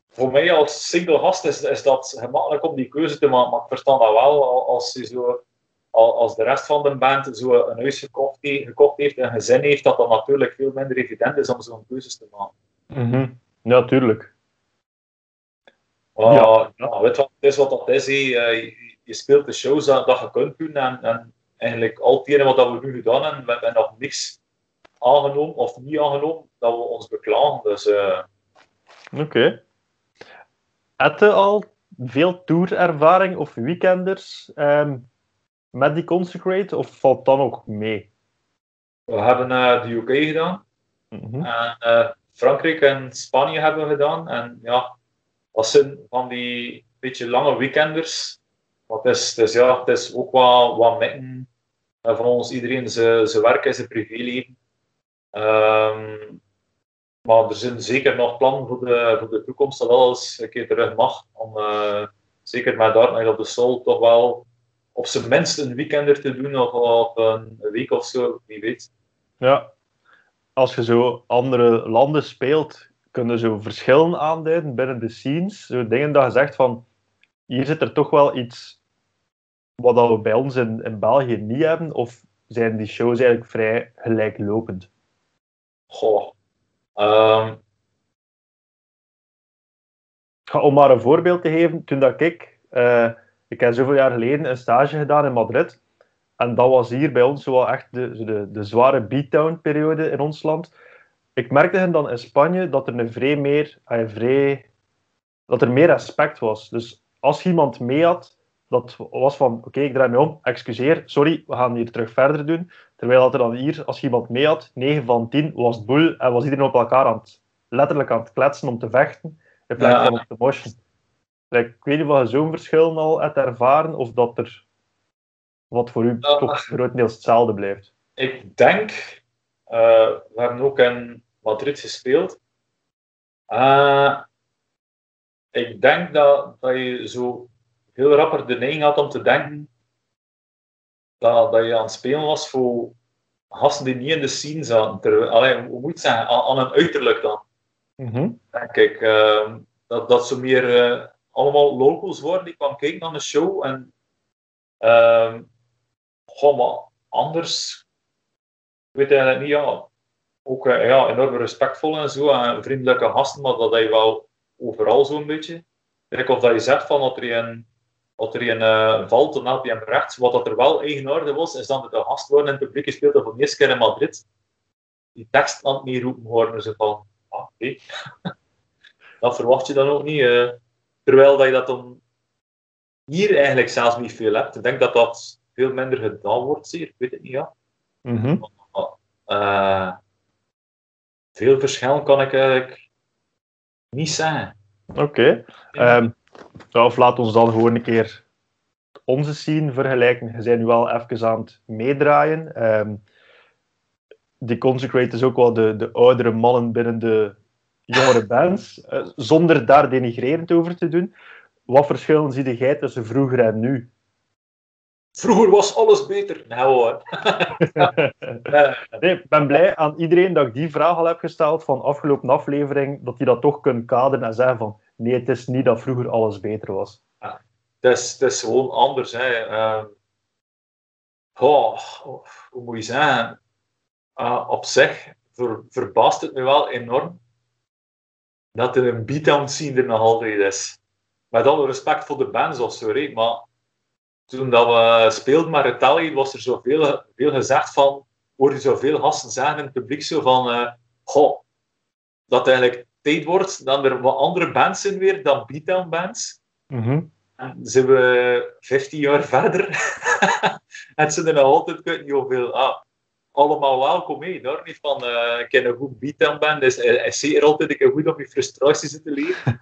voor mij als single gast is, is dat gemakkelijk om die keuze te maken, maar ik verstand dat wel als je zo als de rest van de band zo een huis gekocht, gekocht heeft en een gezin heeft, dat dan natuurlijk veel minder evident is om zo'n keuzes te maken. Mm Natuurlijk. Uh, ja. ja. weet wat, het is wat dat is. Je, je speelt de shows dat, dat je kunt doen en, en eigenlijk al wat we nu gedaan hebben, we hebben nog niks aangenomen of niet aangenomen dat we ons beklagen. Dus, uh... Oké. Okay. Heb je al veel tourervaring of weekenders um, met die Consecrate of valt dat nog mee? We hebben uh, de UK gedaan. Mm -hmm. en, uh, Frankrijk en Spanje hebben we gedaan. En ja, dat zijn van die beetje lange weekenders. Want het is, ja, het is ook wat, wat mitten van ons. Iedereen zijn werk en zijn privéleven. Um, maar er zijn zeker nog plannen voor de, voor de toekomst dat alles een keer terug mag. Om uh, zeker met Dartmouth op de Sol toch wel op zijn minst een weekender te doen of, of een week of zo, wie weet. Ja, als je zo andere landen speelt, kunnen zo verschillen aanduiden binnen de scenes. Zo dingen dat je zegt van hier zit er toch wel iets wat we bij ons in, in België niet hebben, of zijn die shows eigenlijk vrij gelijklopend? Goh. Um... Om maar een voorbeeld te geven, toen dat ik, uh, ik heb zoveel jaar geleden een stage gedaan in Madrid, en dat was hier bij ons zo echt de, de, de zware beatdown-periode in ons land. Ik merkte dan in Spanje dat er een vrij meer, vrij, dat er meer respect was. Dus als iemand mee had, dat was van, oké, ik draai me om, excuseer, sorry, we gaan hier terug verder doen. Terwijl dat er dan hier, als je iemand mee had, 9 van 10 was het boel en was iedereen op elkaar aan het, letterlijk aan het kletsen om te vechten, in plaats van op te moshen. ik weet niet of je zo'n verschil al hebt ervaren, of dat er wat voor u toch grotendeels hetzelfde blijft. Ik denk, uh, we hebben ook in Madrid gespeeld. Uh, ik denk dat, dat je zo heel rapper de neiging had om te denken dat, dat je aan het spelen was voor gasten die niet in de scene zaten. Allee, hoe moet zeggen, aan, een uiterlijk dan. Mm Denk ik. Uh, dat, dat ze meer uh, allemaal locals worden die kwam kijken naar de show. En uh, goh, maar anders, ik weet eigenlijk niet, ja, ook uh, ja, enorm respectvol en zo, en vriendelijke gasten, maar dat je wel overal zo'n beetje. Kijk, of dat je zegt van dat er een wat er een uh, valt, dan help je hem rechts. Wat dat er wel eigenaardig was, is dat de gast worden in het publiek gespeeld voor de eerste keer in Madrid. Die tekst aan het niet roepen horen. Ze van, ah, oké. dat verwacht je dan ook niet. Uh, terwijl dat je dat dan hier eigenlijk zelfs niet veel hebt. Ik denk dat dat veel minder gedaan wordt, zeer. Ik weet het niet, ja. Mm -hmm. uh, veel verschil kan ik eigenlijk niet zeggen. Oké. Okay. Um, of laat ons dan gewoon een keer onze scene vergelijken. Je bent nu wel even aan het meedraaien. Um, die Consecrate is ook wel de, de oudere mannen binnen de jongere bands. Uh, zonder daar denigrerend over te doen. Wat verschillen zie jij tussen vroeger en nu? Vroeger was alles beter. Nou hoor. nee, ik ben blij aan iedereen dat ik die vraag al heb gesteld van afgelopen aflevering, dat die dat toch kunnen kaderen en zeggen van nee, het is niet dat vroeger alles beter was. Ja, het, is, gewoon anders. Oh, hoe moet je zeggen? Uh, op zich ver, verbaast het me wel enorm dat er een beatdown scene er nog altijd is. Met alle respect voor de bands of sorry, maar toen dat we speelden met Retelli, was er zoveel veel gezegd van, hoorde je zoveel gasten zeggen in het publiek zo van, goh, dat eigenlijk wordt dat er wat andere bands zijn weer dan beatdown bands. Mm En zijn we 15 jaar verder en ze er nog altijd ik weet niet hoeveel, ah, allemaal welkom mee. Daar niet van, uh, ik ken een goed beatdown band, dus hij is zeker altijd een goed om je frustraties te leven.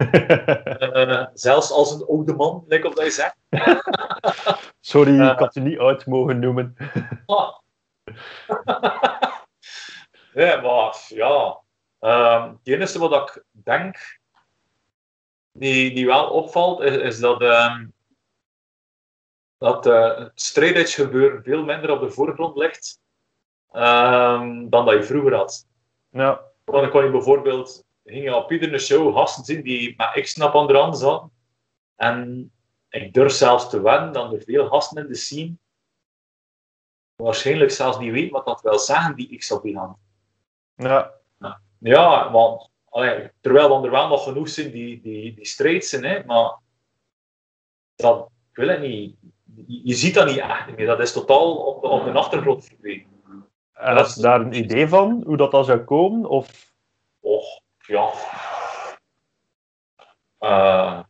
uh, zelfs als een oude man, like of dat je zegt. Sorry, ik had je niet uit mogen noemen. ah. ja, maar ja, het enige wat ik denk, die, die wel opvalt, is, is dat, um, dat uh, het strijdheidsgebeuren veel minder op de voorgrond ligt um, dan dat je vroeger had. Ja. Dan kon je bijvoorbeeld, ging je op iedere show gasten zien die met x-snap aan de rand zaten. En ik durf zelfs te wedden dat er veel gasten in de scene waarschijnlijk zelfs niet weet wat dat wil zeggen, die X op die hand. Ja. Ja, want allee, terwijl er wel nog genoeg zijn die, die, die strijd zijn, hè, maar dat ik wil het niet. Je, ziet dat niet echt meer. Dat is totaal op de, op de achtergrond verdwenen. En heb je daar een idee van, hoe dat, dat zou komen? Of... Och, ja. Eh,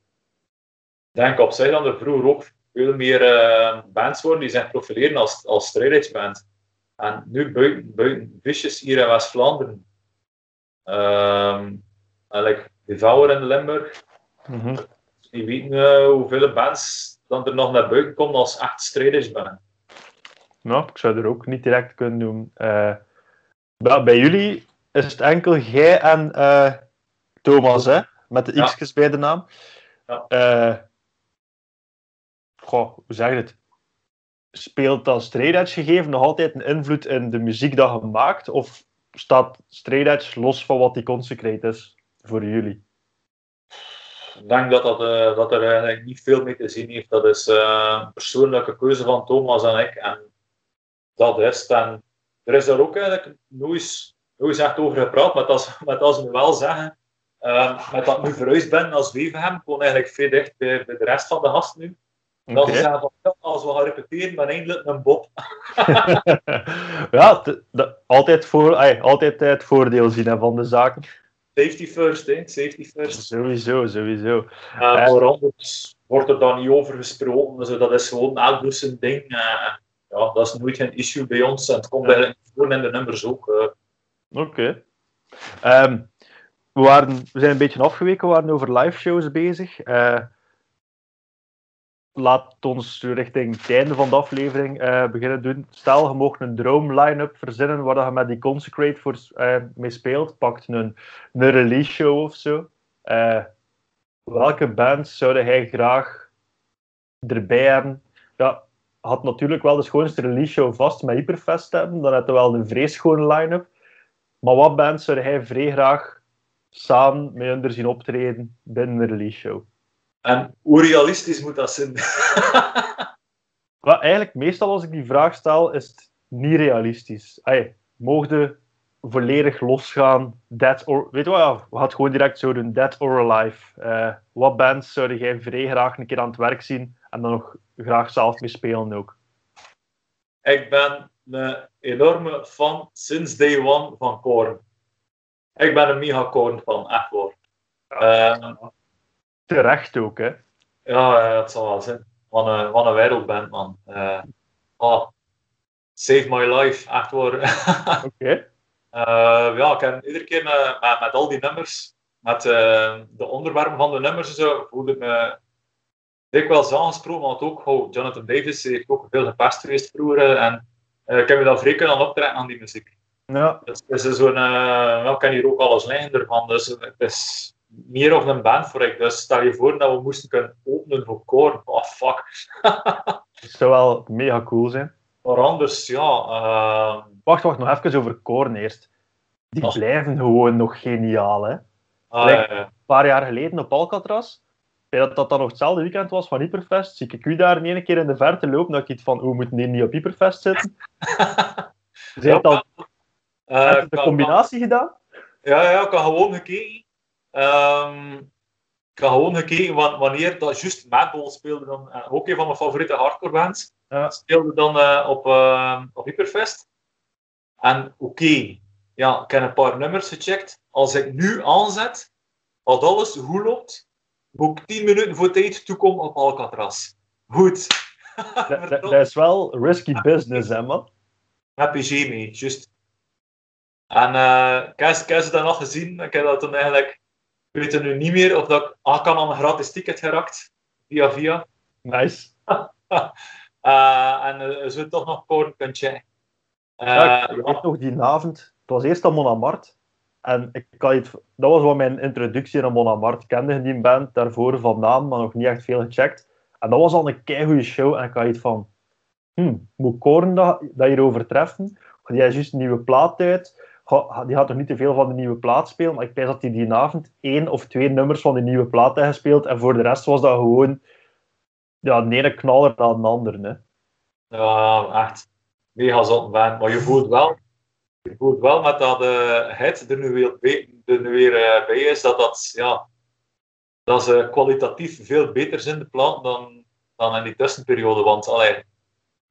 denk op zich dat er vroeger ook veel meer uh, bands worden die zich profileren als, als. En nu buiten, buiten hier in West-Vlaanderen. Um, eigenlijk Devour in Limburg. Mm -hmm. Die weten uh, hoeveel bands dan er nog naar buiten komen als echt strijdersband. Nou, ik zou er ook niet direct kunnen doen. Uh, bij jullie is het enkel jij en uh, Thomas, hè? Met de x's bij de naam. Ja. Goh, hoe zeg je het? Speelt dat Straight gegeven nog altijd een invloed in de muziek dat je maakt? Of staat Straight Edge los van wat die Consecrate is voor jullie? Ik denk dat, dat, uh, dat er eigenlijk niet veel mee te zien heeft. Dat is uh, een persoonlijke keuze van Thomas en ik. En dat is het. En er is daar ook eigenlijk nooit, nooit echt over gepraat. Maar dat, met als we wel zeggen, uh, met dat ik nu verhuisd ben als Wevenhem, gewoon eigenlijk veel dicht bij, de rest van de gasten nu. Okay. Dat ze zeggen van, als we gaan repeteren, dan eindelijk een Bob. ja, altijd, voor, ay, altijd het voordeel zien hè, van de zaken. Safety first, hè. Safety first. Sowieso, sowieso. Uh, voor anders wordt er dan niet over gesproken. Dus dat is gewoon een ding. Uh, ja, dat is nooit een issue bij ons. En het komt ja. bij gewoon in de nummers ook. Uh. Oké. Okay. Um, we, waren, we zijn een beetje afgeweken, we waren over live shows bezig. Uh, laat ons richting het einde van de aflevering uh, beginnen doen. Stel, je mocht een droom line-up verzinnen waar je met die Consecrate voor, uh, mee speelt. Pakt een, release show of zo. Uh, welke bands zou hij graag erbij hebben? Ja, had natuurlijk wel de schoonste release show vast met Hyperfest hebben. Dan had hij wel een vrees schone line-up. Maar wat bands zou hij vrij graag samen met hun zien optreden binnen een release show? En hoe realistisch moet dat zijn? well, eigenlijk, meestal als ik die vraag stel, is het niet realistisch. Ay, mogen volledig losgaan? Dead or... Weet je wat? Ja, we gaan gewoon direct zo doen. Dead or Alive. Uh, wat bands zou jij vrij graag een keer aan het werk zien en dan nog graag zelf mee spelen ook? Ik ben een enorme fan sinds day one van Korn. Ik ben een mega Korn fan, echt hoor. Ja. Uh, Terecht ook, hè? Ja, het zal wel zijn. Wat een, wat een wereldband, man. Uh, oh, save my life, echt waar. Oké. Okay. Uh, ja, ik heb iedere keer met, met, met al die nummers, met uh, de onderwerpen van de nummers en zo, voelde ik me dikwijls aangesproken, want ook oh, Jonathan Davis heeft ook veel gepest geweest vroeger. En ik heb me dat vrij kunnen optrekken aan die muziek. Ja. Dus het is zo'n, uh, ik ken hier ook alles liggen ervan, dus het is meer of een band voor ik. Dus stel je voor dat we moesten kunnen openen voor Korn. Oh, fuck. dat zou wel mega cool zijn. Maar anders, ja... Uh... Wacht, wacht, nog even over Korn eerst. Die oh. blijven gewoon nog geniaal, hè. Ah, ja, ja. Een paar jaar geleden op Alcatraz, bij dat dat dan nog hetzelfde weekend was van Hyperfest, zie ik u daar in één keer in de verte lopen, dat ik iets van, hoe moeten die niet op Hyperfest zitten? Ze heeft al uh, de combinatie kan, gedaan? Ja, ja, ik had gewoon gekeken. Um, ik had gewoon gekeken wanneer dat juist Madball speelde dan, uh, ook een van mijn favoriete hardcore bands, ja. speelde dan uh, op, uh, op Hyperfest. En oké, okay, ja, ik heb een paar nummers gecheckt. Als ik nu aanzet, als alles goed loopt, moet ik 10 minuten voor tijd toekomen op Alcatraz. Goed. dat, is wel risky business, hè, man? Met PG mee, juist. En ik heb ze dan nog gezien. Ik heb dat toen eigenlijk weet nu niet meer of dat ik ah, kan aan een gratis ticket gerakt. Via via. Nice. uh, en uh, zo toch nog koren kunt ja, ik weet nog die avond. Het was eerst aan Monamart. En ik kan het, dat was wel mijn introductie naar Monamart. Ik kende die band daarvoor van naam, maar nog niet echt veel gecheckt. En dat was al een keigoede show. En ik had iets van... Hmm, moet Koren dat, dat hier overtreffen? Die heeft juist een nieuwe plaat uit die had toch niet te veel van de nieuwe plaat spelen, maar ik denk dat hij die avond één of twee nummers van de nieuwe plaat heeft gespeeld en voor de rest was dat gewoon ja, de ene knaller dan de andere. Hè. Ja, echt. mega zot ben. Maar je voelt wel, je voelt wel met dat uh, het er nu weer, er nu weer uh, bij is, dat dat, ja, dat ze kwalitatief veel beter zijn, de plaat, dan, dan in die tussenperiode. Want allee,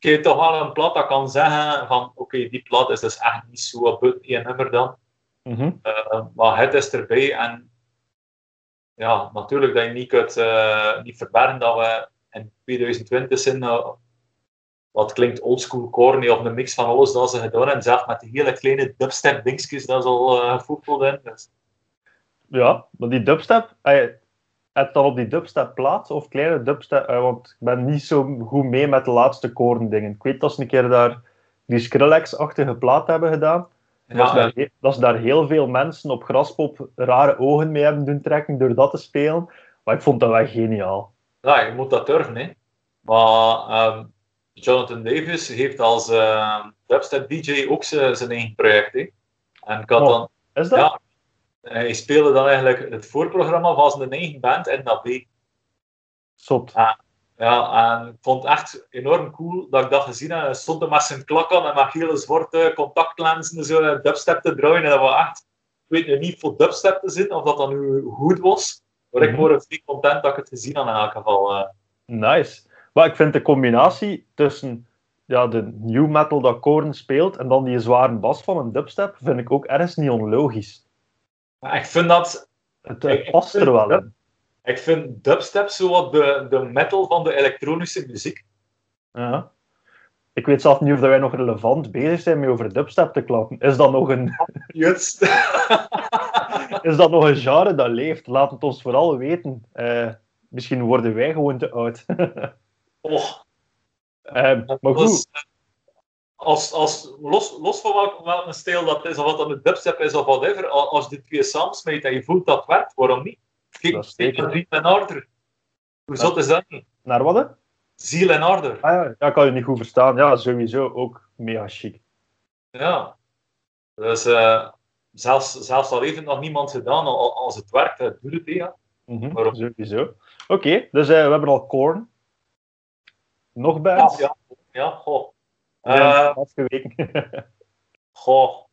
je toch wel een plat dat kan zeggen van oké, die plat is dus echt niet zo een nummer dan. Mm uh, maar het is erbij en ja, natuurlijk dat je niet kunt uh, niet verbergen dat we in 2020 zijn uh, wat klinkt oldschool corny of een mix van alles dat ze gedaan en zelf met die hele kleine dubstep dingetjes dat is al gevoegd in. Dus. Ja, maar die dubstep, je hebt dan op die dubstep plaats of kleine dubstep, want ik ben niet zo goed mee met de laatste koren dingen. Ik weet dat ze een keer daar die Skrillex-achtige plaat hebben gedaan. Ja, dat, ze daar, dat, ze daar, heel veel mensen op Graspop rare ogen mee hebben doen trekken door dat te spelen. Maar ik vond dat wel geniaal. Ja, je moet dat durven, hè. Maar um, Jonathan Davis heeft als uh, dubstep DJ ook zijn eigen project, hè. En ik had oh, dan... Is dat? Ja, hij speelde dan eigenlijk het voorprogramma van zijn eigen band en dat B. Zot. Ja, en ik vond het echt enorm cool dat ik dat gezien heb. Hij stond er met zijn klak aan en met hele zwarte contactlenzen zo dubstep te draaien. En dat was echt, ik weet nu niet voor dubstep te zitten of dat dan nu goed was. Maar ik mhm. word vrij content dat ik het gezien heb in elk geval. Uh. Nice. Maar ik vind de combinatie tussen ja, de new metal dat Korn speelt en dan die zware bas van een dubstep, vind ik ook ergens niet onlogisch. Maar ik vind dat... Het, past er wel in. Ik vind dubstep zo wat de, de metal van de elektronische muziek. Ja. Ik weet zelf niet of wij nog relevant bezig zijn met over dubstep te klappen. Is dat nog een... Juist. is dat nog een genre dat leeft? Laat het ons vooral weten. Uh, misschien worden wij gewoon te oud. oh. Uh, maar goed. Als, als, los, los van welke, welke stijl dat is, of wat dan een dubstep is of whatever, als je die twee samensmeet en je voelt dat het werkt, waarom niet? Kijk, Ziel en Order. Hoe zot is dat niet? Naar wat? Ziel en Order. Ah, ja, ja, kan je niet goed verstaan. Ja, sowieso ook mega chic. Ja. Dus uh, zelfs, zelfs al heeft het nog niemand gedaan, als het werkt, doe het, ja. Mm -hmm, sowieso. Oké, okay, dus uh, we hebben al Korn. Nog bands? Ja, ja, ja goh. Uh, afgeweken. goh.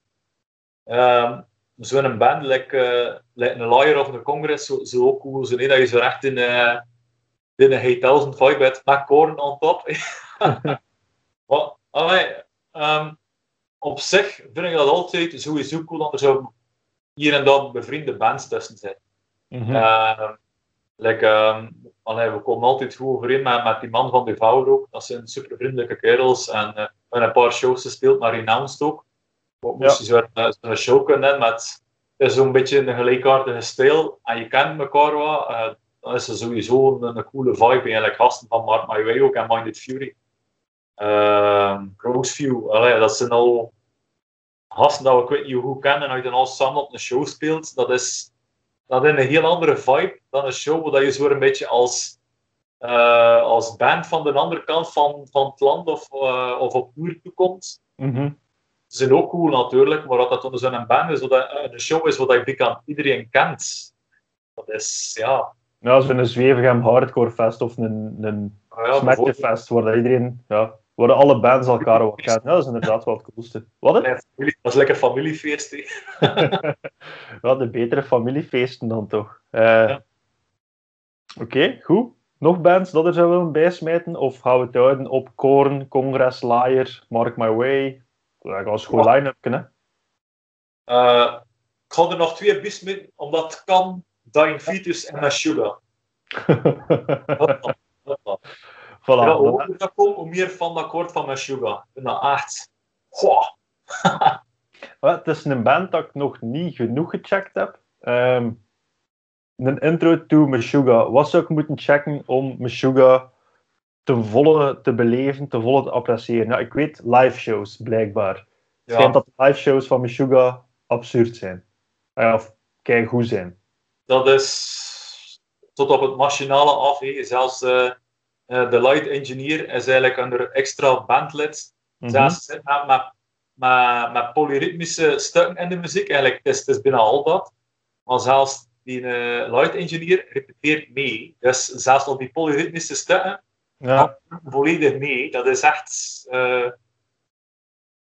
Um, zo'n band, like, uh, like een Liar of een Congress, zo, zo ook cool zijn. Dat je zo echt in, uh, in een 8000 vibe hebt met corn on top. maar, allee, um, op zich vind ik dat altijd sowieso cool, dat er zo hier en daar bevriende bands tussen zijn. Mm -hmm. uh, like, um, allee, we komen altijd goed overeen met, met die man van de Vouwer ook. Dat zijn super vriendelijke kerels en hebben een paar shows gespeeld, maar Renounced ook. Wat moest je zo'n zo een show kunnen met zo'n beetje een gelijkaardige stijl en je kent elkaar wat, uh, dan is er sowieso een, een coole vibe. Eigenlijk gasten van Mark My Way ook en Minded Fury. Uh, allee, dat zijn al gasten dat we ik weet niet hoe kennen en als je dan al samen op een show speelt, dat is, dat is een heel andere vibe dan een show waar je zo een beetje als, uh, als band van de andere kant van, van het land of, uh, of op tour toekomt. Mm -hmm zijn ook cool natuurlijk, maar dat dat dan dus een band is, dat een show is wat ik aan iedereen kent. Dat is, ja... Ja, zo'n Zwevegem hardcore fest of een, een oh ja, fest, waar iedereen, ja, waar alle bands elkaar wel kennen. Ja, dat is inderdaad wel het coolste. Wat? dat is lekker familiefeest, Ja, de betere familiefeesten dan toch. Uh, ja. Oké, goed. Nog bands dat er zou willen bijsmijten? Of gaan we het houden op Korn, Congress, Liar, Mark My Way, dat was gewoon line-up, hè? Uh, ik ga er nog twee bis mee, omdat het kan Dying Fetus en Meshuggah. voilà. Ja, hoe dat komt, hoe meer van dat akkoord van Meshuggah. Ik vind dat echt... Het is een band dat ik nog niet genoeg gecheckt heb. Um, een intro to Meshuggah. Wat zou ik moeten checken om Meshuggah te volle te beleven, te volle te appreciëren. Ja, ik weet live shows, blijkbaar. Het ja. schijnt dat live shows van Meshuggah absurd zijn. of kijk hoe zijn. Dat is tot op het machinale af. He. Zelfs uh, de light engineer is eigenlijk onder extra bandlid. Mm -hmm. Zelfs met, met, met, met polyritmische stukken in de muziek. Eigenlijk het is het bijna al dat. Maar zelfs die uh, light engineer repeteert mee. Dus zelfs op die polyritmische stukken ja. volledig mee. Dat is echt. Uh,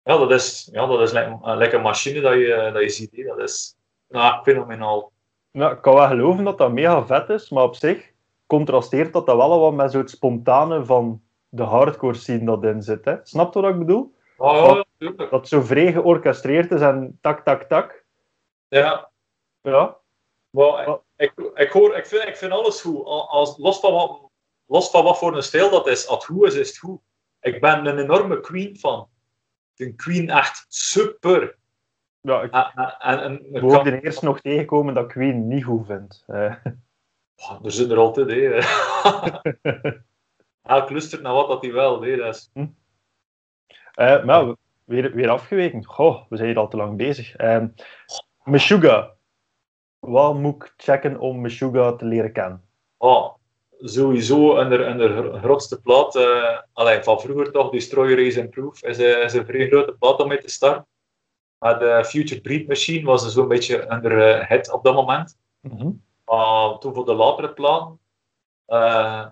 Ja, dat is, ja, dat is lekker, een machine dat je, dat je ziet. Dat is ja, fenomenaal. Ja, ik kan wel geloven dat dat mega vet is, maar op zich contrasteert dat, dat wel wat met zo'n spontane van de hardcore scene dat in zit. Hè? Snap je wat ik bedoel? Ja, tuurlijk. Dat zo vrij georchestreerd is en tak, tak, tak. Ja, Ja, ik, ik, hoor, ik, vind, ik vind alles goed. Al- Als, los, van wat, los van wat voor een stijl dat is, als het goed is, is het goed. Ik ben een enorme Queen fan. Vind Queen echt super. ja ik En, en, en, kan- eerst nog tegenkomen dat Queen niet goed vindt. Eh, Oh, er zit er altijd, hè. Elk lustert naar wat dat hij wel, hè. Dat is... eh, maar weer, weer afgeweken. Goh, we zijn hier al te lang bezig. Eh, Meshuggah. Wat moet ik checken om Meshuggah te leren kennen? Oh, sowieso in de, in de grootste plaat, eh, allee, van vroeger toch, Destroy, Raise and Proof, is, een- is een vrij grote plaat om mee te starten. Maar de Future Breed Machine was zo'n beetje een hit op dat moment. Maar toen voor de latere platen, eh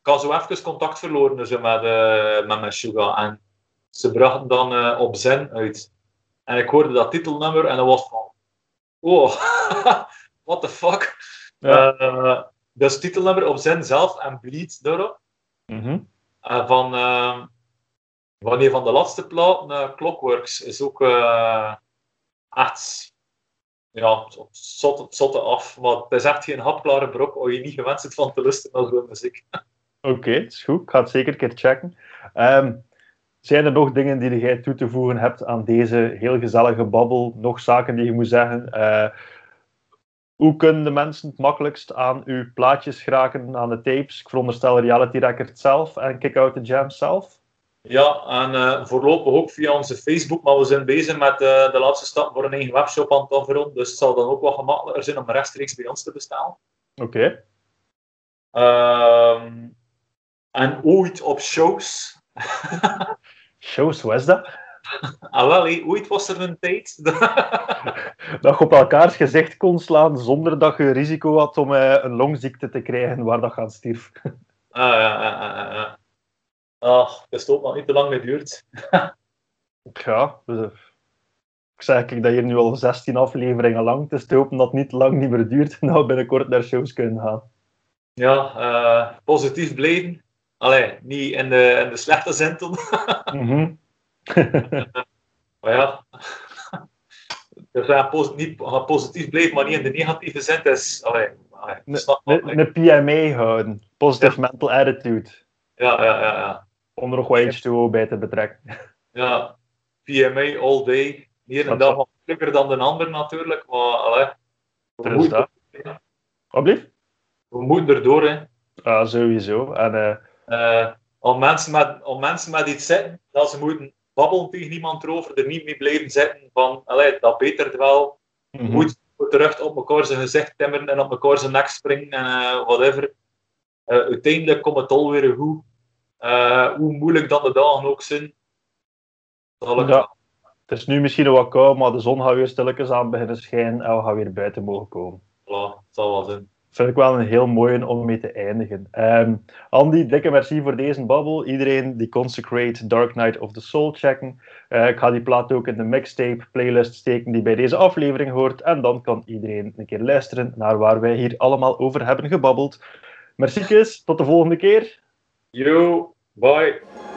ik had zo even contact verloren dus, met, eh met mijn Suga. En ze brachten dan eh, op Zen uit. En ik hoorde dat titelnummer en dat was van, oh, what the fuck. Ja. Eh, dus titelnummer op Zen zelf en Bleed daarop. Mhm. Van, eh, van een van de laatste platen, eh, Clockworks, is ook echt ja, zotte, zotte af. Maar het is echt geen hapklare brok als je niet gewend bent van te luisteren naar zo'n muziek. Oké, is goed. Ik ga het zeker een keer checken. Ehm, zijn er nog dingen die jij toe te voegen hebt aan deze heel gezellige babbel? Nog zaken die je moet zeggen? Eh, hoe kunnen de mensen het makkelijkst aan uw plaatjes geraken, aan de tapes? Ik veronderstel Reality Record zelf en Kick Out the Jam zelf. Ja, en eh, voorlopig ook via onze Facebook, maar we zijn bezig met eh, de laatste stap voor een eigen webshop aan het afronden. Dus het zal dan ook wat gemakkelijker zijn om rechtstreeks bij ons te bestellen. Oké. Ehm, en ooit op shows. Shows, hoe is dat? Ah wel, hé, ooit was er een tijd. Dat je op elkaars gezicht kon slaan zonder dat je risico had om eh, een longziekte te krijgen waar dat gaat stierf. Ah, ja, ja, ja. Ach, dat stoot nog niet te lang geduurd. Ja, dus, eh, ik zeg ik dat hier nu al 16 afleveringen lang te stopen dat het niet lang niet meer duurt en dat we binnenkort naar shows kunnen gaan. Ja, eh, positief blijven. Allee, niet in de, in de slechte zin toen. Mhm. Maar ja. Dus ja, niet, positief blijven, maar niet in de negatieve zin. Is, allee, allee, Een PMA houden. Positive Mental Attitude. Ja, ja, ja, ja. Om er nog wat H2O bij te betrekken. ja. PMA all day. Hier en daar wat drukker dan de ander natuurlijk, maar allee, we, Er is dat. We moeten erdoor. Hè. Ja, sowieso. En eh, Eh, om, mensen met, om mensen met iets zitten, dat ze moeten babbelen tegen iemand erover, er niet mee blijven zitten van, allee, dat betert wel. mhm. Moet terug op elkaar zijn gezicht timmeren en op elkaar zijn nek springen en eh, whatever. Eh, uiteindelijk komt het alweer goed. Hoe moeilijk dat de dagen ook zijn. Zal het Ja. het is nu misschien nog wat koud, maar de zon gaat weer stilletjes aan beginnen schijnen en we gaan weer buiten mogen komen. wel, het zal wel zijn. Vind ik wel een heel mooie om mee te eindigen. Ehm, Andy, dikke merci voor deze babbel. Iedereen die Consecrate Dark Knight of the Soul checken. Eh, ik ga die plaat ook in de mixtape playlist steken die bij deze aflevering hoort. En dan kan iedereen een keer luisteren naar waar wij hier allemaal over hebben gebabbeld. Merci, tot de volgende keer. Yo, bye.